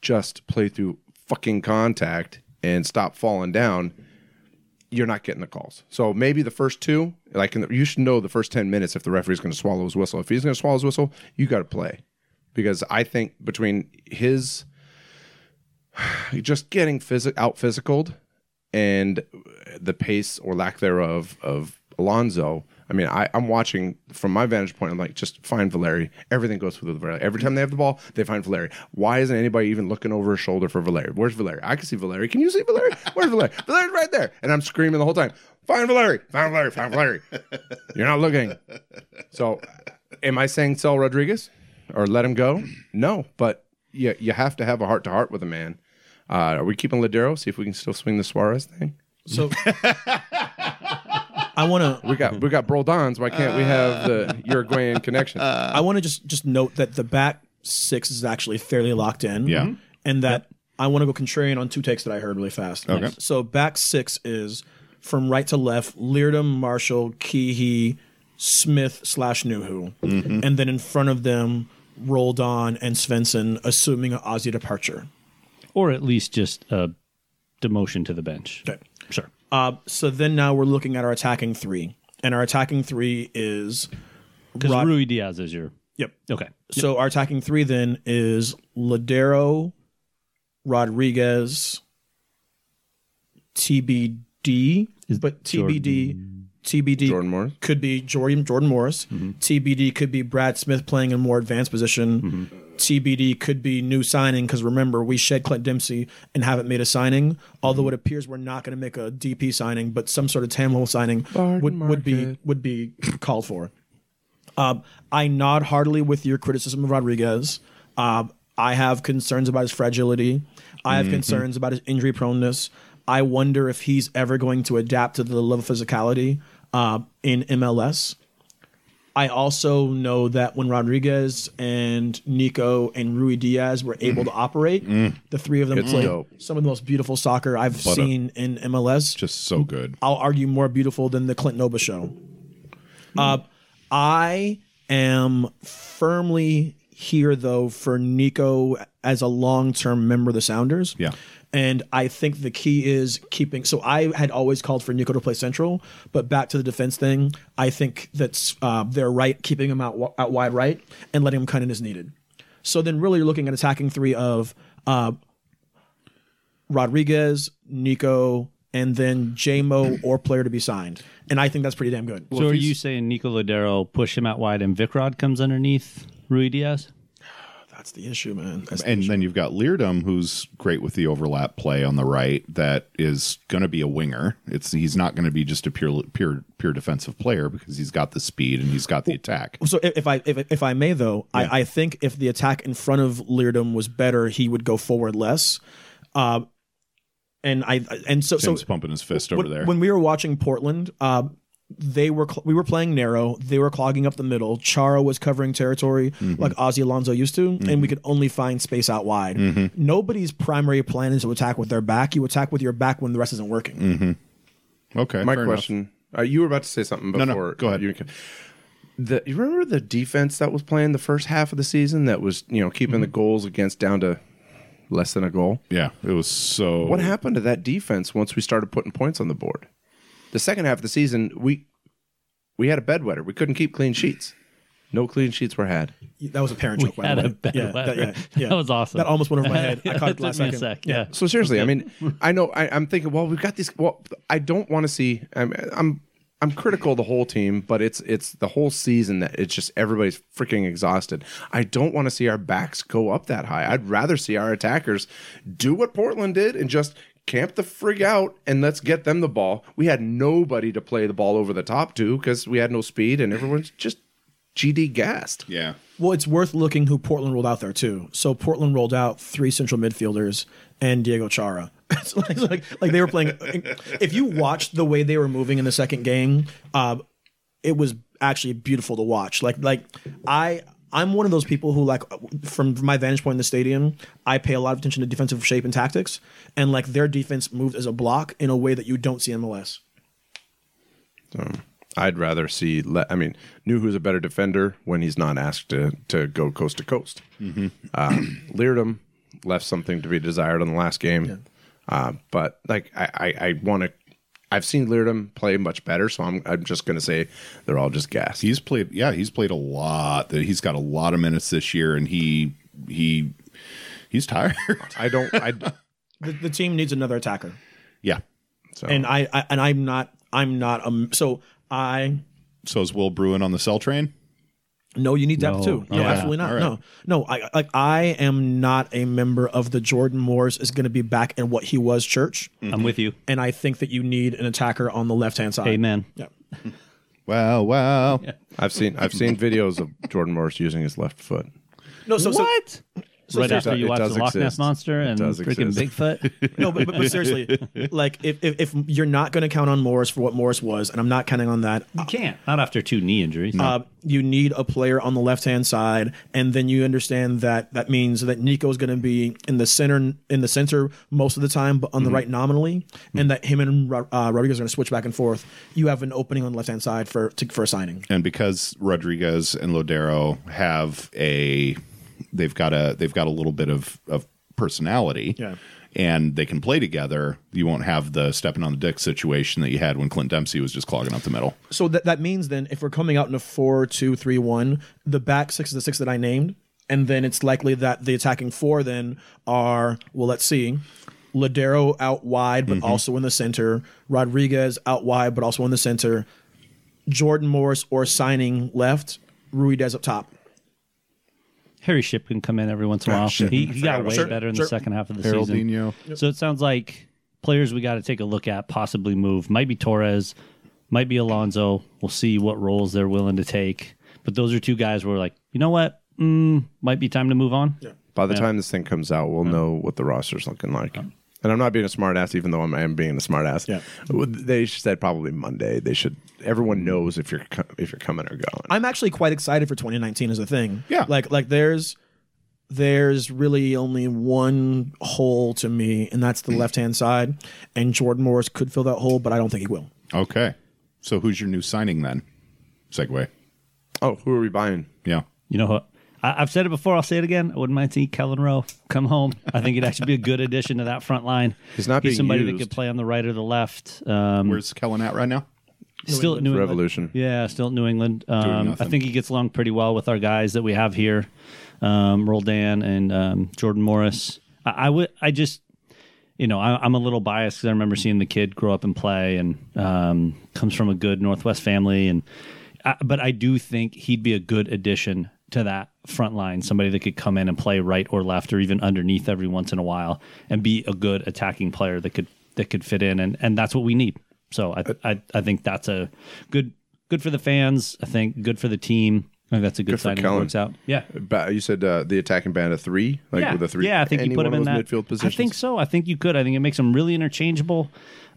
just play through fucking contact and stop falling down you're not getting the calls. So maybe the first two, like in the, you should know the first ten minutes if the referee's going to swallow his whistle. If he's going to swallow his whistle, you got to play because I think between his [SIGHS] just getting phys- out physicaled and the pace or lack thereof of Alonso. I mean, I, I'm watching from my vantage point. I'm like, just find Valeri. Everything goes through the Valeri. Every time they have the ball, they find Valeri. Why isn't anybody even looking over his shoulder for Valeri? Where's Valeri? I can see Valeri. Can you see Valeri? Where's Valeri? [LAUGHS] Valeri's right there. And I'm screaming the whole time, find Valeri, find Valeri, find Valeri. You're not looking. So, am I saying sell Rodriguez or let him go? No, but you, you have to have a heart to heart with a man. Uh, are we keeping Lodeiro? See if we can still swing the Suarez thing. So [LAUGHS] I want to [LAUGHS] We got we got Broldons. Why can't we have the uh, Uruguayan connection? I want to just just note that the back six is actually fairly locked in. Yeah. Mm-hmm. and that I want to go contrarian on two takes that I heard really fast. Okay. So back six is from right to left: Leerdam, Marshall, Kee-hee, Smith slash Nouhou, mm-hmm. and then in front of them, Roldan and Svensson, assuming an Aussie departure. or at least just a demotion to the bench. Okay. Sure. Uh, so then now we're looking at our attacking three, and our attacking three is Because Rod- Ruidiaz is your yep. okay. So our attacking three then is Lodeiro, Rodriguez, TBD, but TBD, TBD Jordan Morris? could be Jordan Jordan Morris. TBD could be Brad Smith playing a more advanced position. TBD could be new signing because remember we shed Clint Dempsey and haven't made a signing. Although it appears we're not going to make a DP signing, but some sort of Tamil signing would, would be would be called for. Um, I nod heartily with your criticism of Rodriguez. Um, I have concerns about his fragility. I have concerns about his injury proneness. I wonder if he's ever going to adapt to the level of physicality uh, in MLS. I also know that when Rodriguez and Nico and Ruidiaz were able to operate, the three of them It's played dope. some of the most beautiful soccer I've seen in MLS. Just so good. I'll argue more beautiful than the Clint Nova show. Uh, I am firmly here though for Nico as a long term member of the Sounders. Yeah. And I think the key is keeping. So I had always called for Nico to play central, but back to the defense thing, I think that's uh, they're right keeping him out, out wide right and letting him cut in as needed. So then, really, you're looking at attacking three of uh, Rodriguez, Nico, and then JMO or player to be signed. And I think that's pretty damn good. so are you saying Nico Lodeiro push him out wide and Vicrod comes underneath Ruidiaz? [SIGHS] That's the issue, man. That's the And issue. then you've got Leerdam, who's great with the overlap play on the right. That is going to be a winger. It's he's not going to be just a pure pure pure defensive player because he's got the speed and he's got the attack. so if, if I if, if I may though, I, I think if the attack in front of Leerdam was better, he would go forward less. Uh, and I and so Tim's so pumping his fist over when, there. when we were watching Portland, uh, they were cl- we were playing narrow. They were clogging up the middle. Chara was covering territory mm-hmm. like Ozzy Alonso used to, and mm-hmm. we could only find space out wide. Mm-hmm. Nobody's primary plan is to attack with their back. You attack with your back when the rest isn't working. Okay. My fair question: uh, You were about to say something no, before. go ahead. You, can- the, you remember the defense that was playing the first half of the season that was you know keeping the goals against down to less than a goal. Yeah, it was so. What happened to that defense once we started putting points on the board? The second half of the season, we we had a bedwetter. We couldn't keep clean sheets. No clean sheets were had. That was a parent joke. by had the way. a bad yeah, that, yeah, yeah. That was awesome. That almost went over my head. I [LAUGHS] caught it Took last me a second. sec, Yeah. So seriously, I mean, [LAUGHS] I know I, I'm thinking, well, we've got these. Well, I don't want to see. I'm, I'm I'm critical of the whole team, but it's it's the whole season that it's just everybody's freaking exhausted. I don't want to see our backs go up that high. I'd rather see our attackers do what Portland did and just camp the frig out and let's get them the ball. We had nobody to play the ball over the top to because we had no speed and everyone's just GD gassed. Yeah. Well, it's worth looking who Portland rolled out there too. So Portland rolled out three central midfielders and Diego Chara. [LAUGHS] it's like, it's like like they were playing. If you watched the way they were moving in the second game, uh, it was actually beautiful to watch. Like like I. I'm one of those people who like from my vantage point in the stadium, I pay a lot of attention to defensive shape and tactics, and like their defense moved as a block in a way that you don't see in MLS. I'd rather see. Le- I mean, Nouhou's a better defender when he's not asked to to go coast to coast. Mm-hmm. Um, Leerdam left something to be desired on the last game, uh, but like I I, I want to. I've seen Leerdam play much better, so I'm I'm just going to say they're all just gas. He's played. Yeah, he's played a lot. He's got a lot of minutes this year, and he he he's tired. [LAUGHS] I don't. I The, the team needs another attacker. yeah. so and I, I and I'm not I'm not um so I So is Will Bruin on the cell train? No you need depth No. too no Okay. absolutely not All right. no no I like I am not a member of the Jordan Morris is going to be back in what he was church mm-hmm. I'm with you. and I think that you need an attacker on the left hand side Amen. yeah [LAUGHS] Wow, wow. I've seen I've seen videos of Jordan Morris using his left foot. no so, so what? right after you watch the Loch Ness exist. monster and does freaking exist. [LAUGHS] Bigfoot. no but, but, but seriously [LAUGHS] like if, if if you're not going to count on Morris for what Morris was and I'm not counting on that you can't. Not after two knee injuries. uh, you need a player on the left hand side, and then you understand that that means that Nico is going to be in the center in the center most of the time, but on the right nominally, and that him and uh, Rodriguez are going to switch back and forth. You have an opening on the left hand side for to, for a signing. And because Rodriguez and Lodeiro have a, they've got a they've got a little bit of of personality. Yeah. And they can play together. You won't have the stepping on the dick situation that you had when Clint Dempsey was just clogging up the middle. So that that means then if we're coming out in a four two three one, the back six is the six that I named, and then it's likely that the attacking four then are well, let's see. Lodeiro out wide, but mm-hmm. also in the center. Rodriguez out wide, but also in the center. Jordan Morris or signing left. Ruidiaz up top. Harry Shipp can come in every once in a while. Shipp. He, he got way Sure, better in sure. the second half of the season. Geraldinho. So it sounds like players we got to take a look at, possibly move. Might be Torres, might be Alonso. We'll see what roles they're willing to take. But those are two guys where we're like, you know what? Mm, might be time to move on. By the time this thing comes out, we'll know what the roster's looking like. And I'm not being a smartass, even though I'm, I am being a smartass. Yeah. They said probably Monday. They should. Everyone mm. knows if you're co- if you're coming or going. I'm actually quite excited for 2019 as a thing. Yeah. Like like there's there's really only one hole to me, and that's the mm. left hand side. And Jordan Morris could fill that hole, but I don't think he will. Okay. So who's your new signing then? Segue. oh, who are we buying? Yeah. You know what? I, I've said it before. I'll say it again. I wouldn't mind seeing Kelyn Rowe come home. I think he'd actually be a good addition to that front line. He's not He's being somebody that could play on the right or the left. Um, Where's Kelyn at right now? still at New England. Revolution. Yeah, still at New England. Um, I think he gets along pretty well with our guys that we have here, um, Roldan and um, Jordan Morris. I, I would, I just, you know, I, I'm a little biased because I remember seeing the kid grow up and play, and um, comes from a good Northwest family, and I, but I do think he'd be a good addition to that front line. Somebody that could come in and play right or left, or even underneath every once in a while, and be a good attacking player that could that could fit in, and and that's what we need. So I, I I think that's a good good for the fans. I think good for the team. I think that's a good, Good signing. that Works out. Yeah. Ba- you said uh, the attacking band of three, like yeah. with a three. Yeah, I think any you put him in that midfield position. I think so. I think you could. I think it makes them really interchangeable.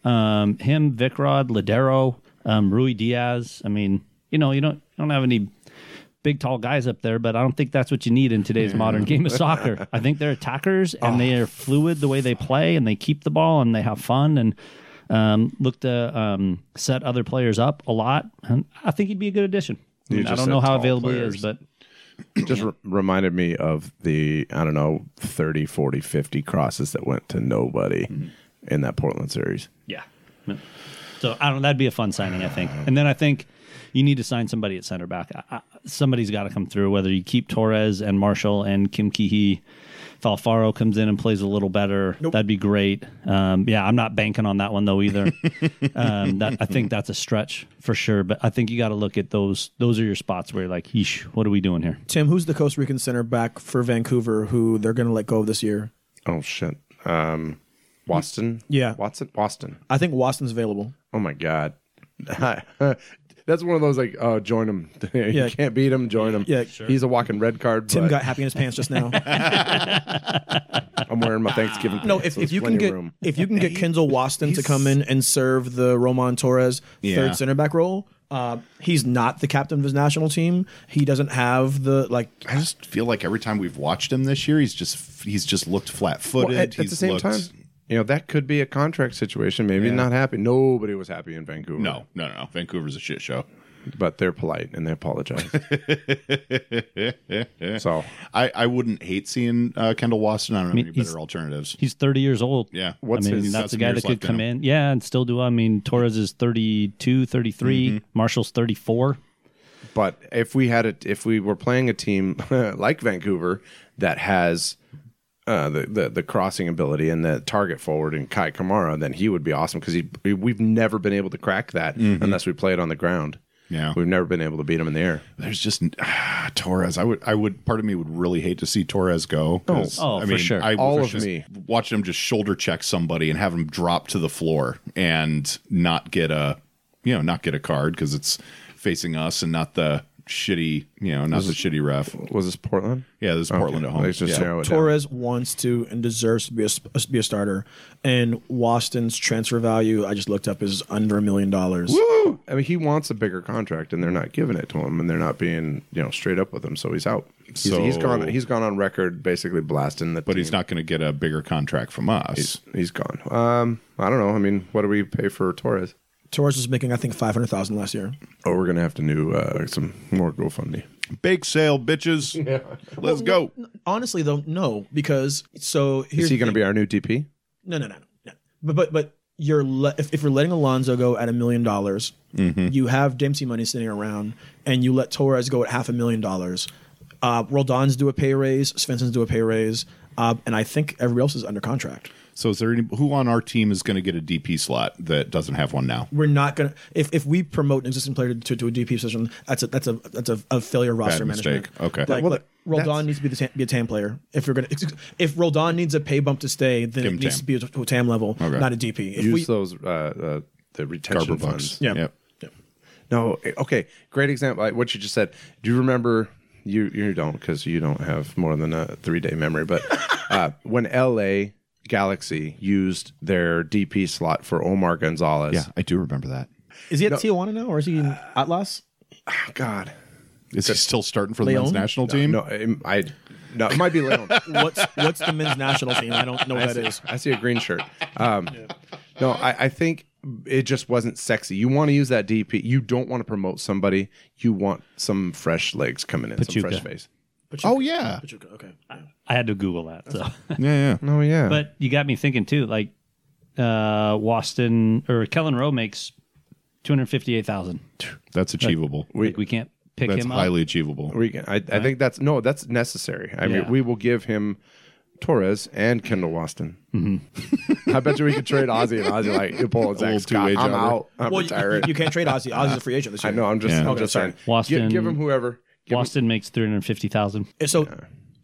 Um, him, Vicrod, Lodeiro. Um, Ruidiaz. I mean, you know, you don't you don't have any big tall guys up there, but I don't think that's what you need in today's modern game of [LAUGHS] soccer. I think they're attackers and they are fluid the way they play and they keep the ball and they have fun and um, look to um, set other players up a lot. And I think he'd be a good addition. I, mean, I don't know how available players. he is, but [CLEARS THROAT] just re- reminded me of the I don't know 30, 40, 50 crosses that went to nobody in that Portland series. Yeah. So I don't. That'd be a fun signing, I think. And then I think you need to sign somebody at center back. I, somebody's got to come through. Whether you keep Torres and Marshall and Kim Kee-hee, if Alfaro comes in and plays a little better, that'd be great. Um, yeah, I'm not banking on that one though either. [LAUGHS] um, that, I think that's a stretch for sure. But I think you got to look at those. Those are your spots where you're like, Yeesh, what are we doing here? Tim, who's the Costa Rican center back for Vancouver who they're going to let go of this year? Oh shit, um, Waston. Yeah. Watson. Waston. I think Waston's available. Oh my god, [LAUGHS] that's one of those like, oh, join him. [LAUGHS] you Yeah. can't beat him. Join him. Yeah. Sure. he's a walking red card. Tim but got happy in his pants just now. [LAUGHS] [LAUGHS] I'm wearing my Thanksgiving. No, pants, if, so if there's you can plenty get room. if you can get Kendall Waston to come in and serve the Roman Torres Yeah. third center back role, uh, he's not the captain of his national team. He doesn't have the like. I just feel like every time we've watched him this year, he's just he's just looked flat footed. Well, at, at the same time, you know that could be a contract situation. Maybe not happy. Nobody was happy in Vancouver. no, no, no. Vancouver's a shit show. but they're polite and they apologize. [LAUGHS] so I, I wouldn't hate seeing uh, Kendall Waston. I don't have mean, any better alternatives. He's 30 years old. Yeah. What's I mean, his- that's got a guy that could left in come in. Yeah, and still do. I mean, Torres is 32, 33. Marshall's 34. But if we had it, if we were playing a team [LAUGHS] like Vancouver that has uh, the, the the crossing ability and the target forward in Kei Kamara, then he would be awesome because he we've never been able to crack that unless we play it on the ground. Yeah. we've never been able to beat him in the air. There's just ah, Torres. I would, I would. Part of me would really hate to see Torres go. Oh, I for mean, sure. I All of me. watching him just shoulder check somebody and have him drop to the floor and not get a, you know, not get a card because it's facing us and not the shitty, you know, not the shitty ref. Was this Portland? Yeah, this is Portland at home. Let's just Yeah. narrow it down. Torres wants to and deserves to be a, be a starter, and Waston's transfer value I just looked up is under a million dollars. Woo! I mean, he wants a bigger contract, and they're not giving it to him, and they're not being you know straight up with him, so he's out. He's, So- he's gone. He's gone on record basically blasting the. But he's not going to get a bigger contract from us. He's, he's gone. Um, I don't know. I mean, what do we pay for Torres? Torres was making I think five hundred thousand last year. Oh, we're gonna have to do uh, some more GoFundMe. Bake sale, bitches. [LAUGHS] Let's go. Honestly, though, no, because so here's Is he going to thing. be our new DP? No, no, no, no. But but but you're le- if, if you're letting Alonso go at a million dollars, you have Dempsey money sitting around, and you let Torres go at half a million dollars. Uh, Roldan's do a pay raise, Svensson's do a pay raise, uh, and I think everybody else is under contract. So, is there any who on our team is going to get a DP slot that doesn't have one now? We're not gonna if, if we promote an existing player to, to a DP position, that's a that's a that's a, a failure of roster Bad management. mistake. Okay. Like, Well, like, that's- Roldan needs to be the tam, be a TAM player. If you're gonna if Roldan needs a pay bump to stay, then Give it needs TAM. to be to a TAM level, Okay. not a DP. If Use we, those uh, uh, the retention Garber funds. bucks. Yeah. Yep. No, okay, great example. Like what you just said. Do you remember? You you don't because you don't have more than a three day memory. But [LAUGHS] uh, when L.A. Galaxy used their DP slot for Omar Gonzalez, Yeah, I do remember that. is he at Tijuana now, or is he in Atlas? oh, God, Is he still starting for the men's national team? no, it- I no, it might be Leon. [LAUGHS] What's what's the men's national team? I don't know what I that see, is. I see a green shirt. [LAUGHS] Um, No, I, I think it just wasn't sexy. You want to use that DP. You don't want to promote somebody. You want some fresh legs coming in, Pachuca. some fresh face. Oh yeah, Pachuca, Okay. yeah. I had to Google that. So, [LAUGHS] yeah, yeah. Oh yeah, but you got me thinking too. Like, uh, Waston or Kelyn Rowe makes two hundred fifty-eight thousand. That's achievable. we, Like, we can't pick That's him up. highly achievable. we can, I, I think that's no, that's necessary. I mean, we will give him Torres and Kendall Waston. [LAUGHS] I bet you we could trade Ozzy and Ozzy like you pull little it, Zach Scott. two-way I'm jobber. out. I'm Well, you, you can't trade Ozzy. Ozzy's a free agent this [LAUGHS] I year. know. I'm just. Yeah. I'm Okay, just sorry. saying. Waston- Give, give him whoever. Give him- makes three hundred fifty thousand. So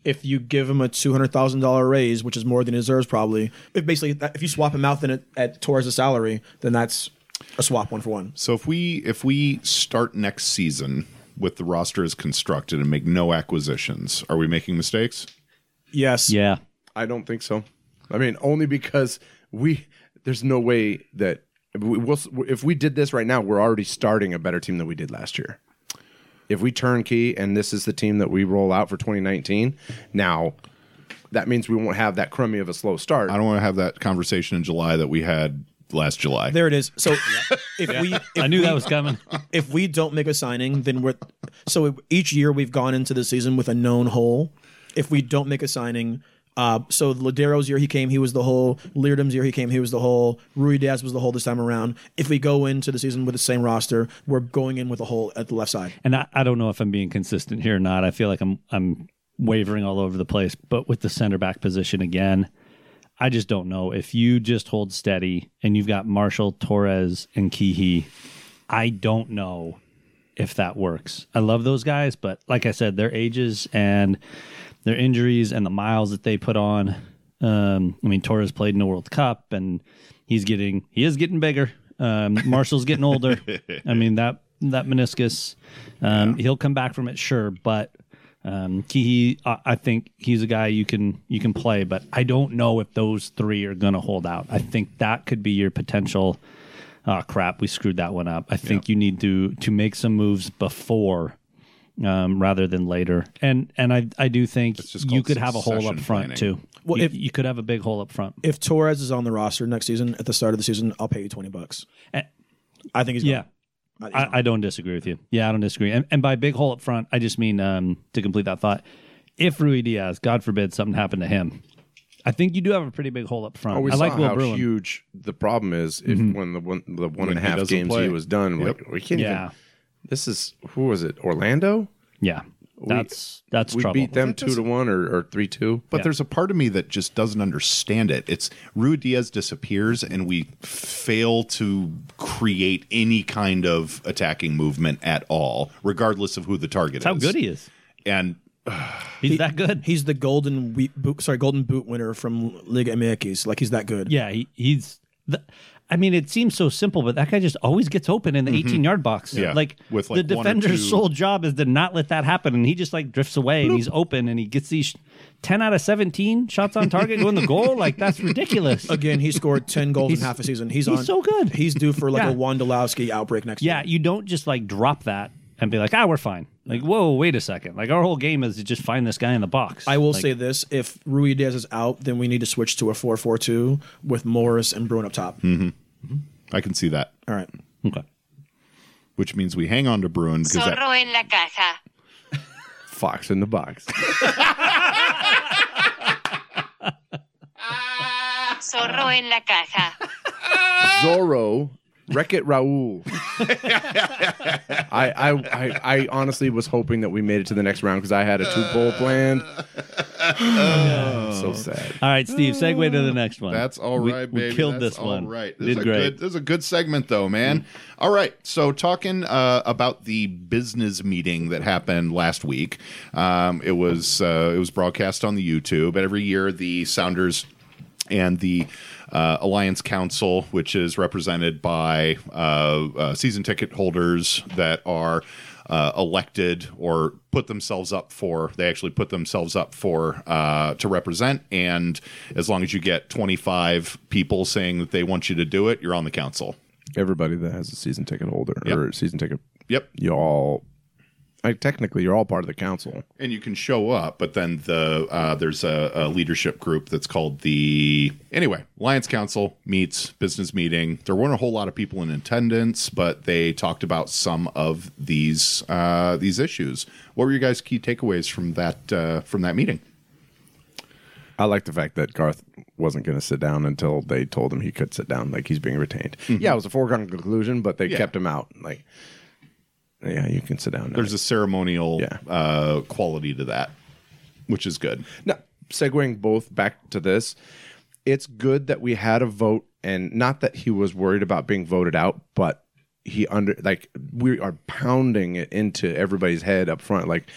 if you give him a two hundred thousand dollar raise, which is more than he deserves, probably, if basically that- if you swap him out then at, at Torres' salary, then that's a swap one for one. So if we if we start next season with the roster as constructed and make no acquisitions, are we making mistakes? Yes. Yeah, I don't think so. I mean, only because we there's no way that we, we'll, if we did this right now, we're already starting a better team than we did last year. If we turnkey and this is the team that we roll out for 2019, now that means we won't have that crummy of a slow start. I don't want to have that conversation in July that we had last July. There it is. So [LAUGHS] if we, if I knew we, that was coming. [LAUGHS] if we don't make a signing, then we're so each year we've gone into the season with a known hole. If we don't make a signing, uh, so Lodeiro's year he came, he was the whole. Leerdam's year he came, he was the whole. Ruidiaz was the whole this time around. If we go into the season with the same roster, we're going in with a hole at the left side. And I, I don't know if I'm being consistent here or not. I feel like I'm I'm wavering all over the place. But with the center back position again, I just don't know. If you just hold steady and you've got Marshall, Torres, and Kee-hee, I don't know if that works. I love those guys, but like I said, their ages and their injuries and the miles that they put on. Um, I mean, Torres played in the World Cup and he's getting he is getting bigger. Um, [LAUGHS] Marshall's getting older. I mean that that meniscus, um, he'll come back from it, sure, but um, Kee-hee, I I think he's a guy you can you can play, but I don't know if those three are going to hold out. I think that could be your potential. Oh crap, we screwed that one up. I think you need to to make some moves before um, rather than later. And and I I do think you could have a hole up front planning. too. Well, you, if- you could have a big hole up front. If Torres is on the roster next season at the start of the season, I'll pay you twenty bucks. Eh, I think he's Yeah. gone. I, I don't disagree with you. Yeah, I don't disagree. And, and by big hole up front, I just mean um, to complete that thought. If Ruidiaz, God forbid, something happened to him, I think you do have a pretty big hole up front. Oh, we I saw like Will how Bruin. huge the problem is if when the one the one and a half games play. he was done. Yep. Like, we can't Yeah, even. This is who was it? Orlando. yeah. That's that's we trouble. beat them that two to one or, or three two. But Yeah. there's a part of me that just doesn't understand it. It's Ruidiaz disappears, and we fail to create any kind of attacking movement at all, regardless of who the target is. How good he is. And [SIGHS] He's that good. He's the golden wheat boot, sorry, golden boot winner from Liga MX. Like he's that good. Yeah, he, he's. The, I mean, it seems so simple, but that guy just always gets open in the 18 yard box. Mm-hmm. Yeah, Like, with, the like, one or defender's sole job is to not let that happen, and he just like drifts away and he's open and he gets these 10 out of 17 shots on target going the goal. Like that's ridiculous. Again, he scored ten goals in half a season. He's, he's on. so good. He's due for like Yeah. a Wondolowski outbreak next Yeah, year. Yeah. You don't just like drop that and be like, ah, we're fine. Like, whoa, wait a second. Like our whole game is to just find this guy in the box. I will Like, say this: if Ruidiaz is out, then we need to switch to a 4-4-2 with Morris and Bruin up top. I can see that, All right. Okay. which means we hang on to Bruin because that, Zorro en la casa. [LAUGHS] Fox in the box. [LAUGHS] Zorro en la casa. Zorro, Wreck It Raul. I, I, I, I honestly was hoping that we made it to the next round because I had a two bowl planned. [SIGHS] so sad. All right, Steve, segue to the next one. That's all right, We- right, we, killed That's this one. All right, this Did is a great. Good, this is a good segment, though, man. All right, so talking uh, about the business meeting that happened last week. Um, it was uh, it was broadcast on the YouTube. Every year, the Sounders and the uh, Alliance Council, which is represented by uh, uh, season ticket holders that are uh, elected or put themselves up for. They actually put themselves up for uh, to represent, and as long as you get twenty five people saying that they want you to do it, you're on the council. Everybody that has a season ticket holder Yep. or season ticket, Yep, you like technically, you're all part of the council. and you can show up, but then the uh, there's a, a leadership group that's called the anyway Alliance Council meets business meeting. There weren't a whole lot of people in attendance, but they talked about some of these uh, these issues. What were your guys' key takeaways from that uh, from that meeting? I like the fact that Garth wasn't going to sit down until they told him he could sit down, like he's being retained. Yeah, it was a foregone conclusion, but they Yeah. kept him out. Like, yeah, you can sit down. Now. There's a ceremonial Yeah. uh, quality to that, which is good. Now, segueing both back to this, it's good that we had a vote, and not that he was worried about being voted out, but he under like we are pounding it into everybody's head up front, like.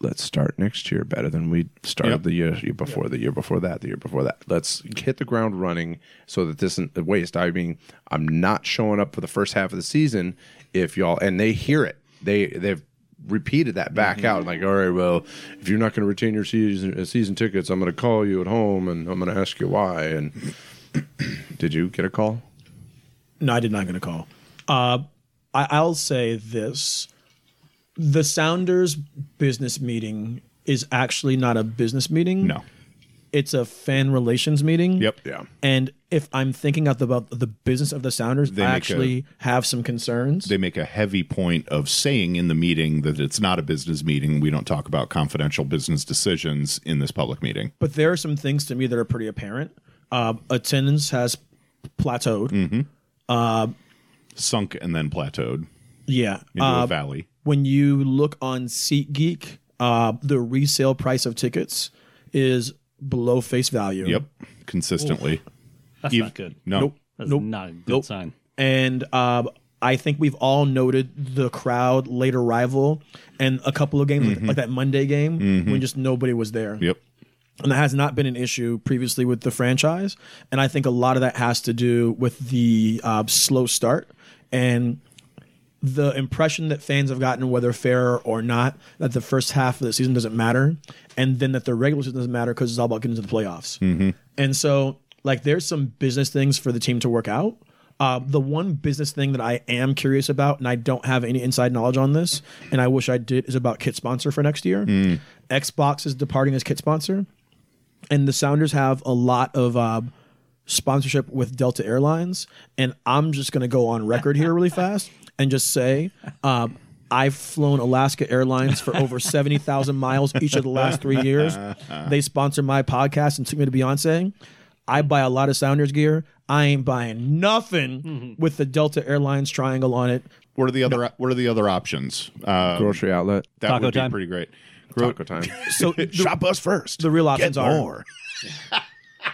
Let's start next year better than we started Yep. the year, year before, the year before that, the year before that. Let's hit the ground running so that this isn't a waste. I mean, I'm not showing up for the first half of the season if y'all and they hear it. They they've repeated that back out like, all right, well, if you're not going to retain your season uh, season tickets, I'm going to call you at home and I'm going to ask you why. And [COUGHS] did you get a call? No, I did not get a call. Uh, I, I'll say this: the Sounders business meeting is actually not a business meeting. No. it's a fan relations meeting. Yep. Yeah. And if I'm thinking of the, about the business of the Sounders, They I make a- actually have some concerns. They make a heavy point of saying in the meeting that it's not a business meeting. We don't talk about confidential business decisions in this public meeting. but there are some things to me that are pretty apparent. Uh, attendance has plateaued. Mm-hmm. Sunk and then plateaued Yeah. into Uh, a valley. When you look on SeatGeek, uh, the resale price of tickets is below face value. Yep. Consistently. That's Ev- not good. No. Nope. That's Nope. not a good Nope. sign. And uh, I think we've all noted the crowd late arrival and a couple of games like, like that Monday game when just nobody was there. Yep. And that has not been an issue previously with the franchise. And I think a lot of that has to do with the uh, slow start and the impression that fans have gotten, whether fair or not, that the first half of the season doesn't matter, and then that the regular season doesn't matter because it's all about getting to the playoffs. And so, like, there's some business things for the team to work out. Uh, the one business thing that I am curious about, and I don't have any inside knowledge on this, and I wish I did, is about kit sponsor for next year. Xbox is departing as kit sponsor, and the Sounders have a lot of uh, sponsorship with Delta Airlines. And I'm just going to go on record here really fast [LAUGHS] and just say um, I've flown Alaska Airlines for over [LAUGHS] 70,000 miles each of the last three years. They sponsor my podcast and took me to Beyonce. I buy a lot of Sounders gear. I ain't buying nothing with the Delta Airlines triangle on it. What are the other What are the other options? Uh, Grocery outlet. that Taco would be time? pretty great. Gro- Taco [LAUGHS] time. So [LAUGHS] the, Shop us first. the real options Get are more.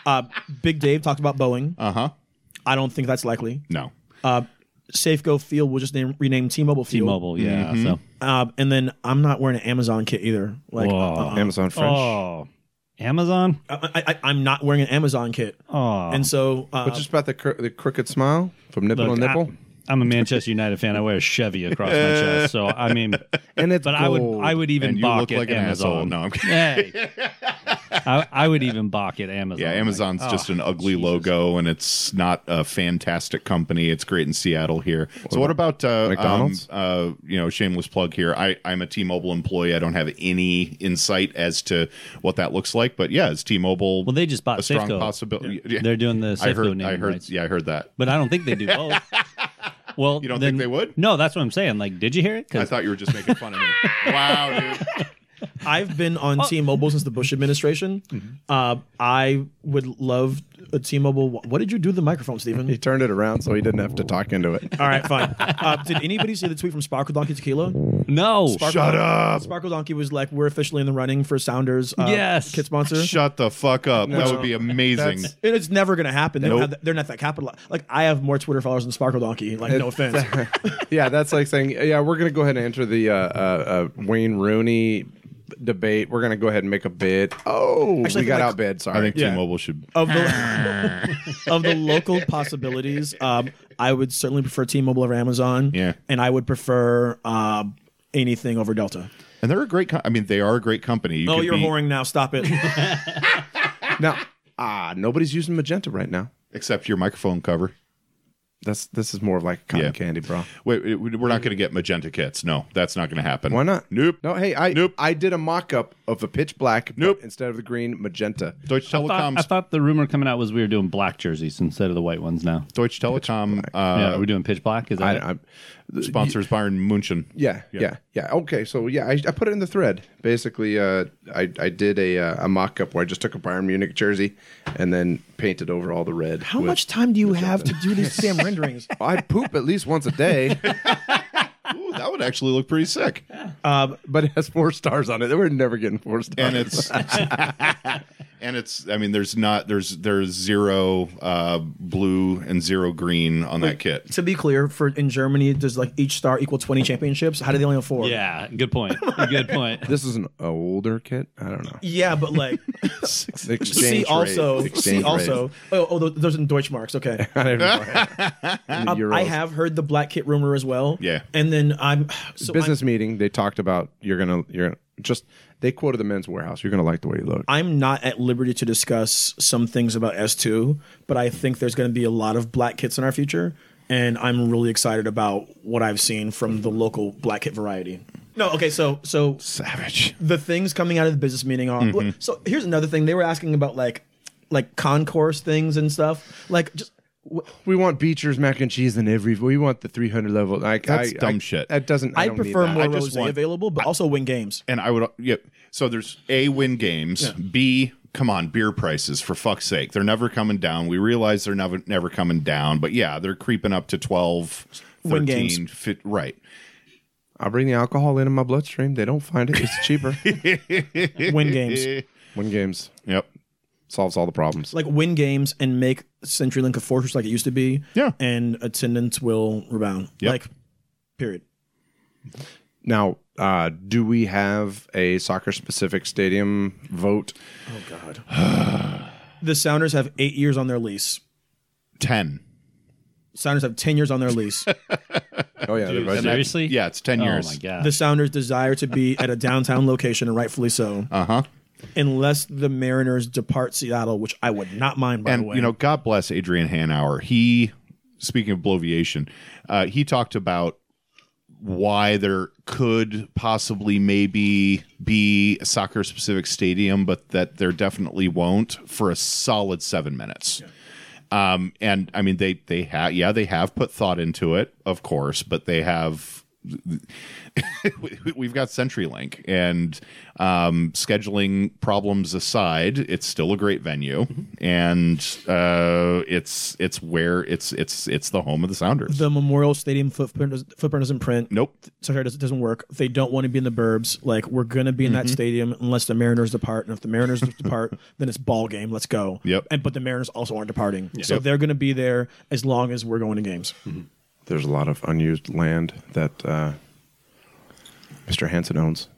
uh, Big Dave talked about Boeing. Uh huh. I don't think that's likely. No. Uh, Safeco Field will just name, rename T-Mobile Field. T-Mobile, yeah. Mm-hmm. So, Uh, and then I'm not wearing an Amazon kit either. Like Whoa. uh, Amazon French. oh, Amazon. I, I, I'm not wearing an Amazon kit. Oh, And so uh, But just about the, cr- the crooked smile from nipple Look, to nipple. I, am a Manchester United fan. I wear a Chevy across my chest. So I mean, [LAUGHS] and it's but I would gold. I would even And you balk look at like an Amazon. asshole. No, I'm kidding. Hey, [LAUGHS] I, I would even balk at Amazon. Yeah, Like, Amazon's oh, just an ugly Jesus. logo, and it's not a fantastic company. It's great in Seattle here. So, what about uh, McDonald's? Um, uh, you know, shameless plug here. I, I'm a T-Mobile employee. I don't have any insight as to what that looks like, but yeah, is T-Mobile Well, they just bought a strong Safeco. possibility? Yeah. They're doing the I Safeco heard. naming I heard. rights. Yeah, I heard that. But I don't think they do [LAUGHS] both. Well, You don't then- think they would? No, that's what I'm saying. Like, did you hear it? I thought you were just making fun of me. [LAUGHS] wow, dude. I've been on T-Mobile since the Bush administration. Uh, I would love a T-Mobile. What did you do to the microphone, Stephen? He turned it around so he didn't have to talk into it. All right, fine. [LAUGHS] Uh, did anybody see the tweet from Sparkle Donkey Tequila? no. Sparkle Shut up. Sparkle Donkey was like, "We're officially in the running for Sounders uh, Yes. kit sponsor." Shut the fuck up. that would be amazing. That's- It's never going to happen. They don't Nope. have that, they're not that capital. Like I have more Twitter followers than Sparkle Donkey. Like no offense. [LAUGHS] yeah, that's like saying, yeah, we're going to go ahead and enter the uh, uh, uh, Wayne Rooney debate. We're going to go ahead and make a bid. Oh, Actually, we got like- outbid. Sorry. I think Yeah. T-Mobile should. of the [LAUGHS] [LAUGHS] of the local possibilities, um, I would certainly prefer T-Mobile over Amazon. Yeah. and I would prefer uh, anything over Delta. And they're a great. Co- I mean, they are a great company. You oh, could you're be- whoring now. Stop it. [LAUGHS] now, ah, nobody's using magenta right now. except your microphone cover. That's this is more of like cotton Yeah. candy, bro. Wait, wait, we're not going to get magenta kits. No, that's not going to happen. Why not? Nope. No, hey, I Nope. I did a mock up of a pitch black, Nope. instead of the green, magenta. Deutsche I thought, I thought the rumor coming out was we were doing black jerseys instead of the white ones now. Deutsche Telekom yeah, uh, we're doing pitch black. Is that I, it? I, sponsors Bayern Munchen. Yeah, yeah, yeah, Okay, so yeah, I, I put it in the thread. Basically, uh, I I did a uh, a mock up where I just took a Bayern Munich jersey and then painted over all the red. How with- much time do you have to [LAUGHS] do these damn renderings? I'd poop at least once a day, [LAUGHS] Ooh, that would actually look pretty sick. Um, but it has four stars on it. We're never getting four stars. And it's [LAUGHS] and it's. I mean, there's not. There's there's zero uh, blue and zero green on that kit. to be clear, for in Germany, does like each star equal twenty championships? How do they only have four? yeah, good point. [LAUGHS] good point. this is an older kit. I don't know. yeah, but like, [LAUGHS] Exchange see rate. also, see Exchange also. Oh, oh, those- those are Deutschmarks. Okay. I don't know. Um. I have heard the black kit rumor as well. Yeah. and then I'm so business meeting. They talked about you're gonna you're gonna just they quoted the men's warehouse. You're gonna like the way you look. I'm not at liberty to discuss some things about S2, but I think there's to be a lot of black kits in our future. and I'm really excited about what I've seen from the local black kit variety. No, okay, so so Savage. the things coming out of the business meeting are Mm-hmm. so here's another thing they were asking about like like concourse things and stuff like just We want Beecher's mac and cheese in every. We want the 300 level. Like That's I, dumb I- shit. That doesn't. I, I, prefer more I rosé want- available but also win games And I would, yep. So there's A, win games. B, come on, beer prices, for fuck's sake. They're never coming down. We realize they're never, never coming down. But yeah, they're creeping up to 12, 13, Win games. fit, right. I'll bring the alcohol into my bloodstream. They don't find it. It's cheaper. [LAUGHS] win games Win games Yep. Solves all the problems. like win games and make CenturyLink a fortress like it used to be Yeah. and attendance will rebound Yep. like period Now, uh, do we have a soccer specific stadium vote? Oh, God. [SIGHS] the Sounders have 8 years on their lease 10. Sounders have 10 years on their lease [LAUGHS] Oh yeah, Dude, seriously? Yeah, it's 10 Oh years. my god. the Sounders desire to be at a downtown location and rightfully so Uh huh. Unless the Mariners depart Seattle, which I would not mind. By the way, you know god bless adrian hanauer. He speaking of bloviation uh, he talked about why there could possibly maybe be a soccer specific stadium but that there definitely won't for a solid seven minutes. Um, and i mean they they have yeah they have put thought into it of course but they have [LAUGHS] we've got CenturyLink, and um, scheduling problems aside, it's still a great venue, and uh, it's it's where it's it's it's the home of the Sounders. the Memorial Stadium footprint, does- footprint doesn't print. nope. Sorry, doesn't, doesn't work. They don't want to be in the burbs. Like we're gonna be in Mm-hmm. that stadium unless the Mariners depart, and if the Mariners [LAUGHS] depart, then it's ball game. Let's go. Yep. And but the Mariners also aren't departing, so Yep. they're gonna be there as long as we're going to games. There's a lot of unused land that uh, Mr. Hansen owns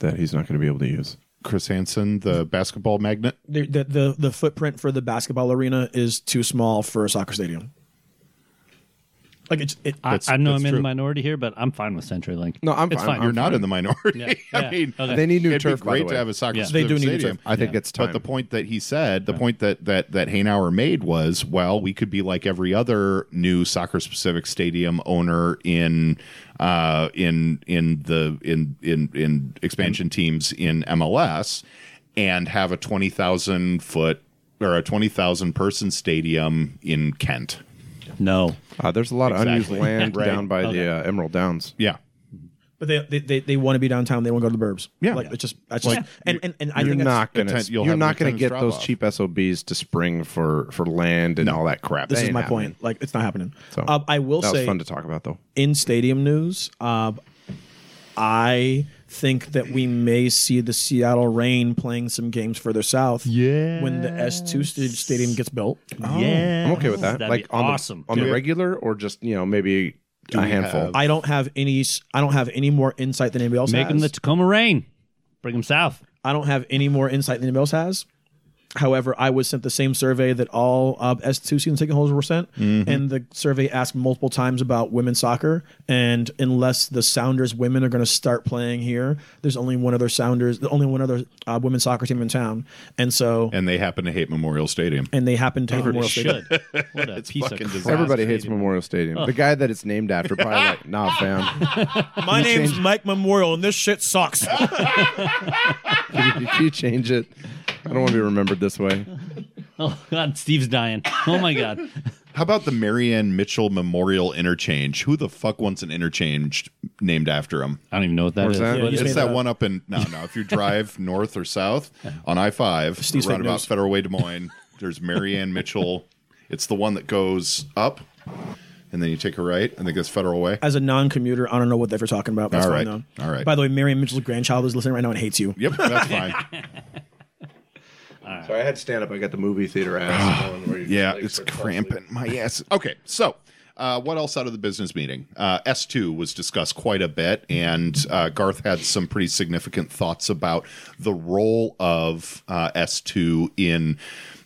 that he's not going to be able to use. Chris Hansen, the basketball magnet. The, the the the footprint for the basketball arena is too small for a soccer stadium. Like it's it. I, I know I'm in true. the minority here, but I'm fine with CenturyLink. No, I'm it's fine. fine. You're not in the minority. Yeah, [LAUGHS] I mean, Okay. They need new it'd turf. be by the great to have a soccer. Yeah. They do need a stadium. turf. I think it's time. But the point that he said, the point that that that Hanauer made was, well, we could be like every other new soccer specific stadium owner in uh in in the in in in expansion teams in MLS and have a 20,000 foot or a 20,000 person stadium in Kent. No. uh, there's a lot of unused Exactly. land [LAUGHS] Right. down by Okay. the uh, Emerald Downs. Yeah. But they they, they, they want to be downtown. They want to go to the burbs. Yeah. like it's just that's just and, and and I You're think that's- not going Atten- to you'll you're have not going to attendance get those drop-off. cheap SOBs to spring for for land and all that crap. This That is ain't my happening. point. Like it's not happening. So, um, I will That was say fun to talk about though. in stadium news, uh, I think that we may see the Seattle Reign playing some games further south. Yeah. When the S2 sta- stadium gets built. Oh. Yeah. I'm okay with that. That'd like be on awesome. the on the regular or just you know maybe a handful. have- I don't have any. I don't have any more insight than anybody else Make has. them the Tacoma Reign. Bring them south. I don't have any more insight than anybody else has. However, I was sent the same survey that all uh, S2 season ticket holders were sent, Mm-hmm. and the survey asked multiple times about women's soccer. And unless the Sounders women are going to start playing here, there's only one other Sounders, the only one other uh, women's soccer team in town, and so and, And they happen to hate Memorial Stadium. And they happen to have Memorial Stadium. Should. What a [LAUGHS] piece of crap. disaster. Everybody hates Memorial Stadium. The guy that it's named after probably like, [LAUGHS] nah, fam. My name's Mike Memorial, and this shit sucks. if [LAUGHS] you change it, I don't want to be remembered this way. [LAUGHS] Oh God, Steve's dying. Oh my God. How about the Marianne Mitchell Memorial Interchange? Who the fuck wants an interchange named after him? I don't even know what that Where's is. that? Yeah, you just It's made that that one up in no, no. If you drive [LAUGHS] north or south on I five, Steve's fake roundabout news. Federal Way Des Moines, there's Marianne Mitchell. It's the one that goes up, and then you take a right. I think that's Federal Way. As a non-commuter, I don't know what they're talking about. That's All fine right. though. All right. By the way, Marion Mitchell's grandchild is listening right now and hates you. Yep, that's fine. [LAUGHS] So I had stand up. I got the movie theater ass. Yeah, it's cramping my ass. Okay, so uh, what else out of the business meeting? Uh, S2 was discussed quite a bit, and uh, Garth had some pretty significant thoughts about the role of uh, S2 in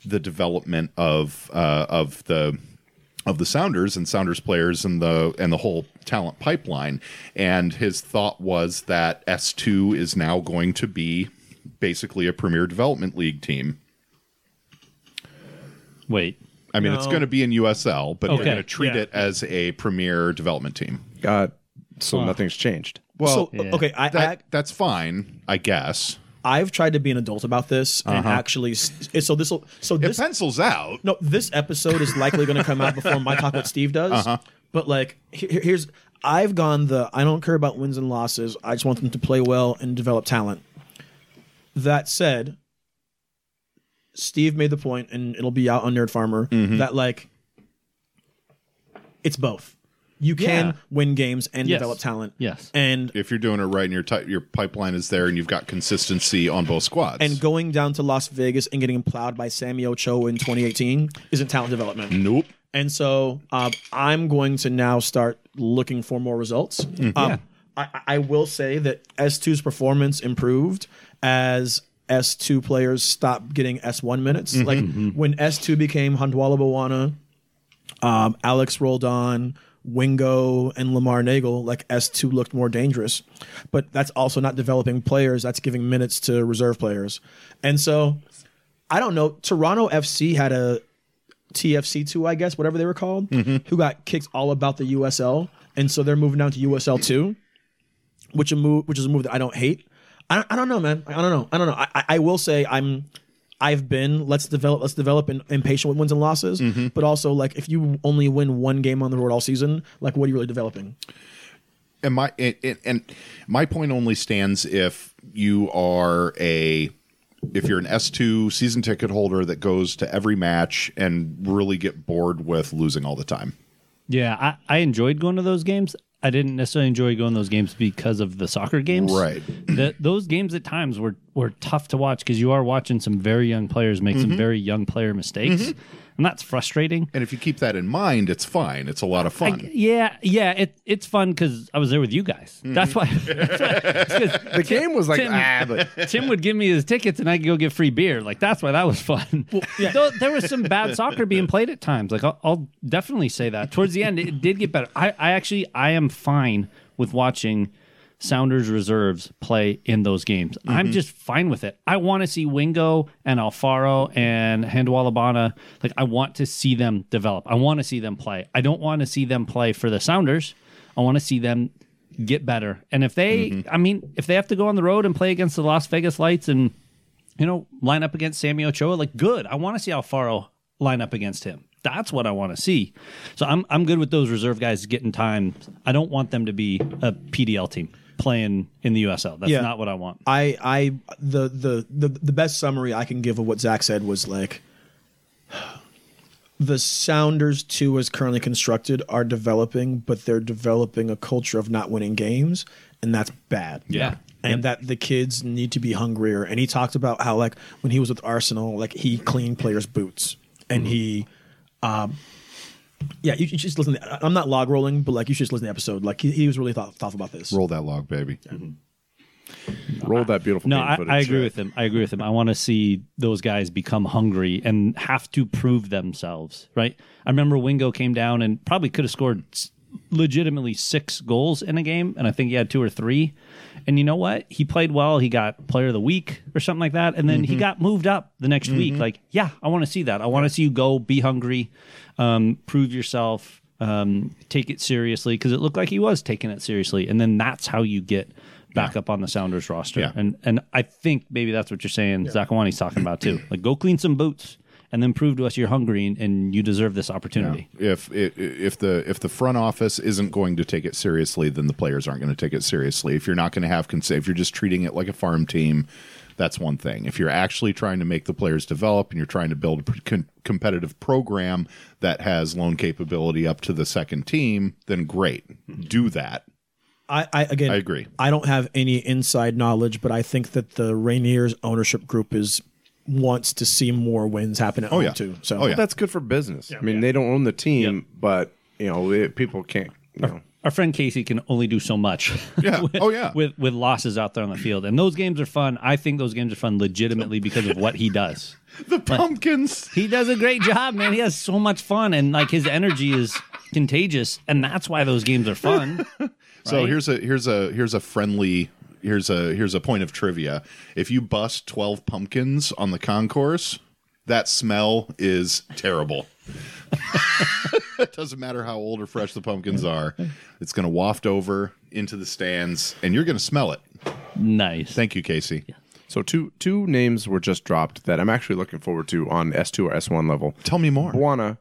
the development of uh, of the of the Sounders and Sounders players and the and the whole talent pipeline. And his thought was that S2 is now going to be basically a premier development league team. Wait. I mean, it's going to be in USL, but Okay, they're going to treat yeah. it as a premier development team. God, so nothing's changed. Well, so okay, I, that, I that's fine, I guess. I've tried to be an adult about this and uh-huh. actually so this will so It this pencils out. no this episode is likely going to come out before my talk with Steve does. Uh-huh. But like he- he- here's I've gone the I don't care about wins and losses. I just want them to play well and develop talent. That said, Steve made the point, and it'll be out on Nerd Farmer that like it's both. You can Yeah. win games and Yes. develop talent. Yes. And If you're doing it right and your ti your pipeline is there and you've got consistency on both squads. and going down to Las Vegas and getting plowed by Sammy Ochoa in 2018 isn't talent development. nope. And so um, I'm going to now start looking for more results. Um, I, I will say that S2's performance improved as S2 players stopped getting S1 minutes. Mm-hmm. Like mm-hmm. when S2 became Handwalla Bwana, um, Alex Roldan, Wingo, and Lamar Neagle, like S2 looked more dangerous. But that's also not developing players, that's giving minutes to reserve players. And so I don't know. Toronto FC had a TFC2, I guess, whatever they were called, mm-hmm. who got kicked all about the USL. And so they're moving down to USL2, which a move which is a move that I don't hate. I don't, I don't know, man. I don't know. I don't know. I, I- I will say I'm I've been let's develop let's develop in, impatient with wins and losses, mm-hmm. but also like if you only win one game on the road all season, like what are you really developing? and my and, and- and my point only stands if you are a if you're an S2 season ticket holder that goes to every match and really get bored with losing all the time. Yeah, I, I enjoyed going to those games. I didn't necessarily enjoy going to those games because of the soccer games. Right. Those games at times were, were tough to watch because you are watching some very young players make some mm-hmm. very young player mistakes. Mm-hmm. And that's frustrating. And if you keep that in mind, it's fine. It's a lot of fun. Yeah, yeah, it, it's fun because I was there with you guys. That's why. [LAUGHS] That's why it's 'cause The game was like Tim- ah, but Tim would give me his tickets and I could go get free beer. Like that's why that was fun. [LAUGHS] Though there was some bad soccer being played at times. Like I'll, I'll definitely say that. Towards the end, it did get better. I, I actually I am fine with watching Sounders reserves play in those games. I'm mm-hmm. just fine with it. I want to see Wingo and Alfaro and Handwalla Bwana. Like I want to see them develop. I want to see them play. I don't want to see them play for the Sounders. I want to see them get better. And if they, mm-hmm. I mean, if they have to go on the road and play against the Las Vegas Lights and you know line up against Sammy Ochoa, like good. I want to see Alfaro line up against him. That's what I want to see. So I'm I'm good with those reserve guys getting time. I don't want them to be a PDL team playing in the USL. That's Yeah. not what I want. I I the the the the best summary I can give of what Zach said was like the Sounders two as currently constructed are developing, but they're developing a culture of not winning games, and that's bad. Yeah. And that the kids need to be hungrier. And he talked about how like when he was with Arsenal, like he cleaned players' boots. And he um yeah, you, you should just listen. To, I'm not log rolling, but like you should just listen to the episode. Like he, he was really thought, thoughtful about this. Roll that log, baby. Mm-hmm. roll that beautiful. No, game I, footage. I agree with him. I agree with him. I want to see those guys become hungry and have to prove themselves, right? I remember Wingo came down and probably could have scored s- legitimately six goals in a game, and I think he had two or three. And you know what? He played well. He got player of the week or something like that, and then he got moved up the next week. Like, yeah, I want to see that. I want to see you go, be hungry, um, prove yourself, um, take it seriously because it looked like he was taking it seriously, and then that's how you get back up on the Sounders roster. Yeah. And and I think maybe that's what you're saying. Zakuani's talking about too. Like, go clean some boots and then prove to us you're hungry and, and you deserve this opportunity. If if if the if the front office isn't going to take it seriously, then the players aren't going to take it seriously. If you're not going to have cons- if you're just treating it like a farm team, that's one thing. If you're actually trying to make the players develop and you're trying to build a con- competitive program that has loan capability up to the second team, then great, do that. I, I again, I agree. I don't have any inside knowledge, but I think that the Rainiers ownership group is wants to see more wins happen at oh, home yeah. too. So Oh, yeah. That's good for business. I mean, they don't own the team, but you know, it, people can't. You know, Our friend Casey can only do so much. [LAUGHS] Yeah. with, Oh, yeah. With with losses out there on the field, and those games are fun. I think those games are fun legitimately because of what he does. [LAUGHS] The pumpkins. He does a great job, man. He has so much fun, and like his energy is contagious, and that's why those games are fun. [LAUGHS] So Right? here's a here's a here's a friendly here's a here's a point of trivia. If you bust twelve pumpkins on the concourse, that smell is terrible. it [LAUGHS] doesn't matter how old or fresh the pumpkins are. It's going to waft over into the stands, and you're going to smell it. Nice. Thank you, Casey. So two two names were just dropped that I'm actually looking forward to on S2 or S1 level. Tell me more. Bwana,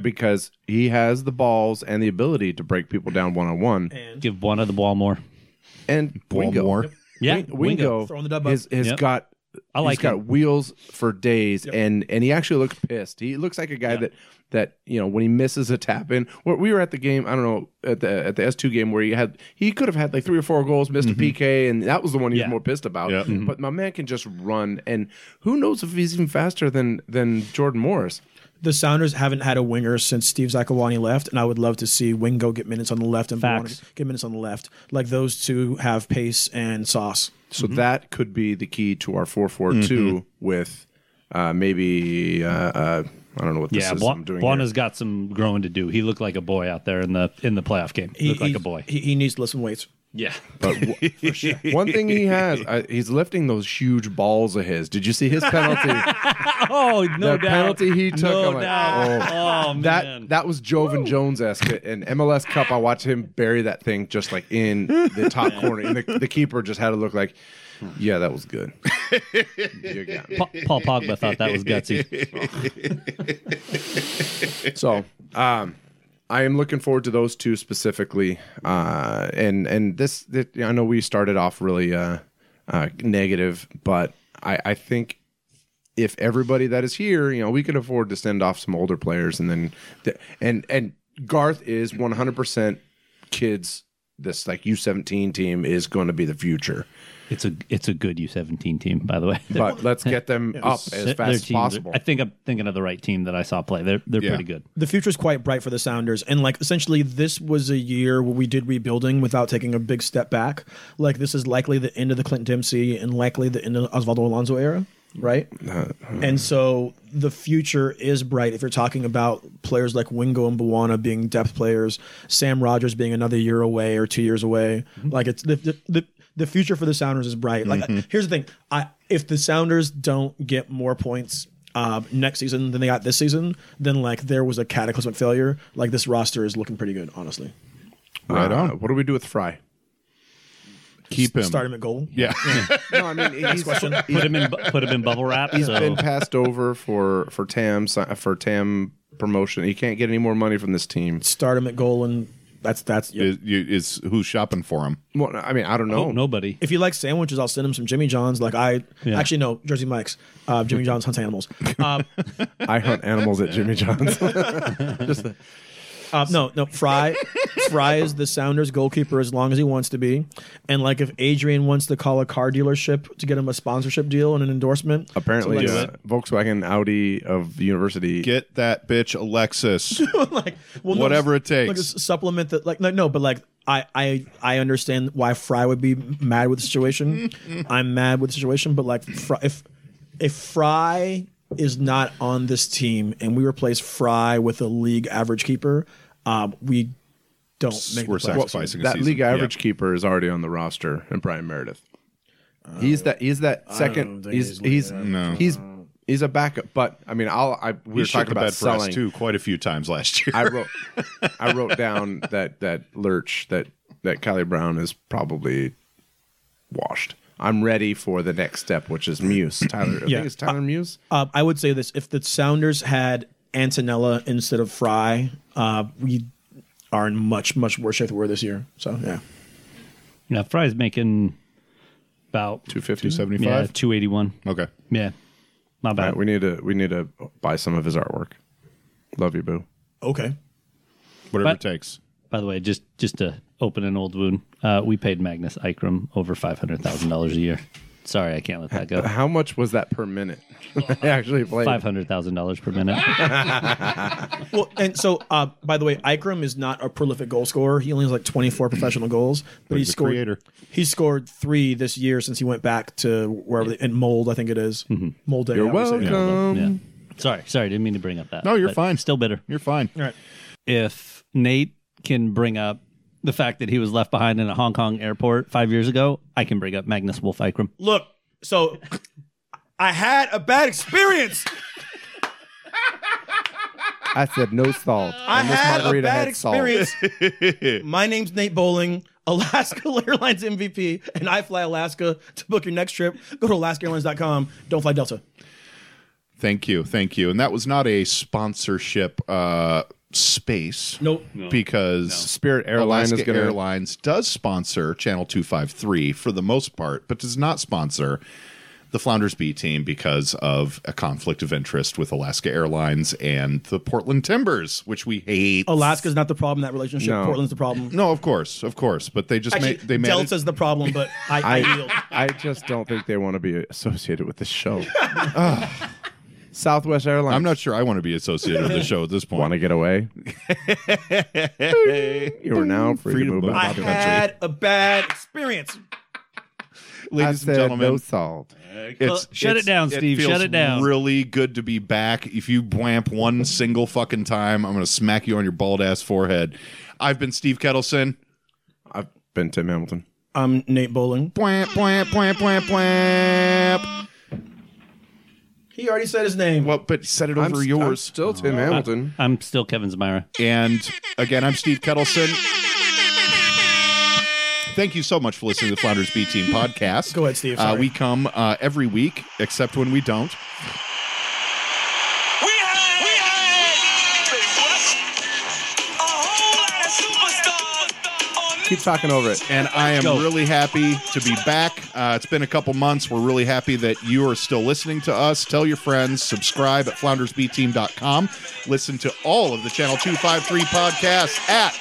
because he has the balls and the ability to break people down one on one. Give one of the ball more. And Wingo, More. Yeah, Wing- Wingo, Throwing the dub up. has, has Yep. got I like he's got him. wheels for days, and and he actually looks pissed. He looks like a guy that that you know when he misses a tap in. We were at the game. I don't know at the at the S two game where he had he could have had like three or four goals, missed a mm-hmm. PK, and that was the one he Yeah. was more pissed about. Yeah. Mm-hmm. But my man can just run, and who knows if he's even faster than than Jordan Morris. The Sounders haven't had a winger since Steve Zakuani left, and I would love to see Wingo get minutes on the left and Facts. Bwana get minutes on the left. Like those two have pace and sauce. So that could be the key to our four four two with uh, maybe uh, uh, I don't know what this Yeah, is. Bla- I'm doing here. Bwana's got some growing to do. He looked like a boy out there in the in the playoff game. He He, looked like a boy. He, he needs to listen weights. Yeah. But w- [LAUGHS] one thing he has, uh, he's lifting those huge balls of his. Did you see his penalty? [LAUGHS] Oh no the doubt. penalty he took. No I'm like, doubt. oh. Oh, man. That that was Joevin Jones esque. In MLS Cup, I watched him bury that thing just like in the top [LAUGHS] corner, and the, the keeper just had to look like, yeah, that was good. You got. Pa- Paul Pogba thought that was gutsy. So, um, I am looking forward to those two specifically. Uh, and and this, I know we started off really uh, uh, negative, but I, I think if everybody that is here, you know, we can afford to send off some older players, and then and and Garth is one hundred percent kids. This like U seventeen team is going to be the future, It's a it's a good U seventeen team, by the way. [LAUGHS] but let's get them [LAUGHS] up as fast as teams are- possible. I think I'm thinking of the right team that I saw play. They're they're Yeah. pretty good. The future's quite bright for the Sounders, and like essentially, this was a year where we did rebuilding without taking a big step back. Like this is likely the end of the Clint Dempsey and likely the end of Osvaldo Alonso era, right? Uh, uh. and so the future is bright if you're talking about players like Wingo and Bwana being depth players, Sam Rogers being another year away or two years away. Mm-hmm. Like it's the the, the the future for the Sounders is bright. Like here's the thing: I if the Sounders don't get more points uh, next season than they got this season, then like there was a cataclysmic failure. Like this roster is looking pretty good, honestly. Right Uh, on. what do we do with Frei? Keep him. Start him at goal. Yeah. No, I mean [LAUGHS] he's, Put him in put him in bubble wrap. he's so been passed over for for Tam for Tam promotion. He can't get any more money from this team. Start him at goal, and that's that's. is, you- is who's shopping for him? Well, I mean, I don't know. oh, nobody. If you like sandwiches, I'll send him some Jimmy John's. Like I Yeah. actually no Jersey Mike's. Uh, Jimmy John's hunts animals. [LAUGHS] Um, I hunt animals at Jimmy John's. [LAUGHS] [LAUGHS] Just the, Uh, no, no. Frei, Frei is the Sounders goalkeeper as long as he wants to be. And like, if Adrian wants to call a car dealership to get him a sponsorship deal and an endorsement, apparently, so uh, like, Volkswagen Audi of the university. Get that bitch a Lexus. [LAUGHS] like well, no, Whatever it Like takes. a supplement that, like, no, no, but like, I, I, I understand why Frei would be mad with the situation. [LAUGHS] I'm mad with the situation, but like, Frei, if if Frei is not on this team and we replace Frei with a league average keeper, um, we don't make We're the playoffs. sacrificing a that season. league average Yeah. keeper is already on the roster, and Bryan Meredith. he's that. He's that second. think He's he's he's like No. he's he's a backup. But I mean, I'll. I we We were were talking the about bed for us selling. too quite a few times last year. I wrote [LAUGHS] I wrote down that that lurch that that Kylie Brown is probably washed. I'm ready for the next step, which is Muse. Tyler, I Yeah. think it's Tyler Muse. Uh, I would say this: if the Sounders had Antonella instead of Frei, uh, we are in much much worse shape than we were this year. So yeah, Yeah, Frei's making about 250. 275. yeah two eighty one. Okay. Yeah, not bad. right, we need to we need to buy some of his artwork. Love you, boo. okay. Whatever But- it takes. By the way, just just to open an old wound, uh, we paid Magnus Eikrem over five hundred thousand dollars a year. Sorry, I can't let that go. [LAUGHS] How much was that per minute? [LAUGHS] I actually played. Five hundred thousand dollars per minute. [LAUGHS] Well, and so uh, by the way, Eikrem is not a prolific goal scorer. He only has like 24 professional goals, but, he he's a scored. creator. He scored three this year since he went back to wherever they, in Molde, I think it is. Mold. Day, You're obviously. welcome. yeah. Sorry, sorry, didn't mean to bring up that. No, you're but fine. Still bitter. You're fine. All right. If Nate can bring up the fact that he was left behind in a Hong Kong airport five years ago, I can bring up Magnus Wolff Eikrem. Look, so I had a bad experience. I said no salt. I had a bad had experience. My name's Nate Bowling, Alaska [LAUGHS] Airlines MVP, and I fly Alaska. To book your next trip, go to AlaskaAirlines.com. Don't fly Delta. Thank you, thank you. And that was not a sponsorship uh, space. Nope. Because Spirit Airline Alaska gonna- Airlines does sponsor Channel 253 for the most part, but does not sponsor the Flounders B team because of a conflict of interest with Alaska Airlines and the Portland Timbers, which we hate. Alaska's not the problem in that relationship. No. Portland's the problem. No, of course, of course, but they just Actually, made they managed. Delta's the problem, but I, I, yield. I, I just don't think they want to be associated with the show. [LAUGHS] [LAUGHS] Ugh. Southwest Airlines. I'm not sure I want to be associated with the show at this point. Want to get away? [LAUGHS] you are now free Freedom to move of I back. country. had a bad experience. I ladies said and gentlemen. no salt. Uh, it's, Shut it down, Steve. feels Shut it down. Really good to be back. If you blamp one single fucking time, I'm going to smack you on your bald ass forehead. I've been Steve Ketelsen. I've been Tim Hamilton. I'm Nate Bowling. Blamp, blamp, blamp, blamp, blamp. He already said his name. Well, but set it over I'm, yours. I'm still Tim Hamilton. I'm still Kevin Zamira. And again, I'm Steve Ketelsen. Thank you so much for listening to the Flounders B Team podcast. Go ahead, Steve. Uh, we come uh, every week, except when we don't. Keep talking over it. And I am go. really happy to be back. Uh, it's been a couple months. We're really happy that you are still listening to us. Tell your friends, subscribe at floundersbteam.com. Listen to all of the Channel 253 podcasts at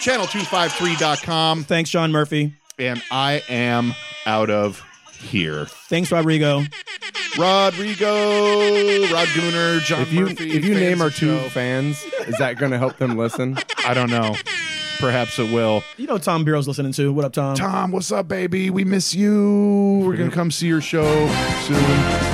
channel253.com. Thanks, John Murphy. And I am out of here. Thanks, Rodrigo. Rodrigo, Rod Gooner, John If you Murphy. if you name our two show. fans, is that going to help them listen? I don't know. Perhaps it will. You know Tom Bureau's listening to. What up, Tom? Tom, what's up, baby? We miss you. We're gonna come see your show soon.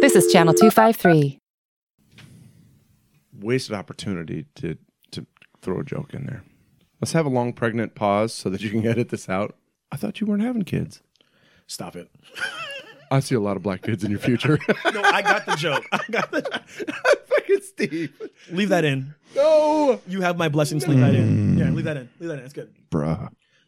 This is Channel 253. Wasted opportunity to to throw a joke in there. Let's have a long pregnant pause so that you can [LAUGHS] edit this out. I thought you weren't having kids. Stop it. I see a lot of black kids in your future. [LAUGHS] No, I got the joke. [LAUGHS] I got the. Fucking Steve. Leave that in. No. You have my blessings. Leave that in. Mm. Yeah, leave that in. Leave that in. It's good. Bruh.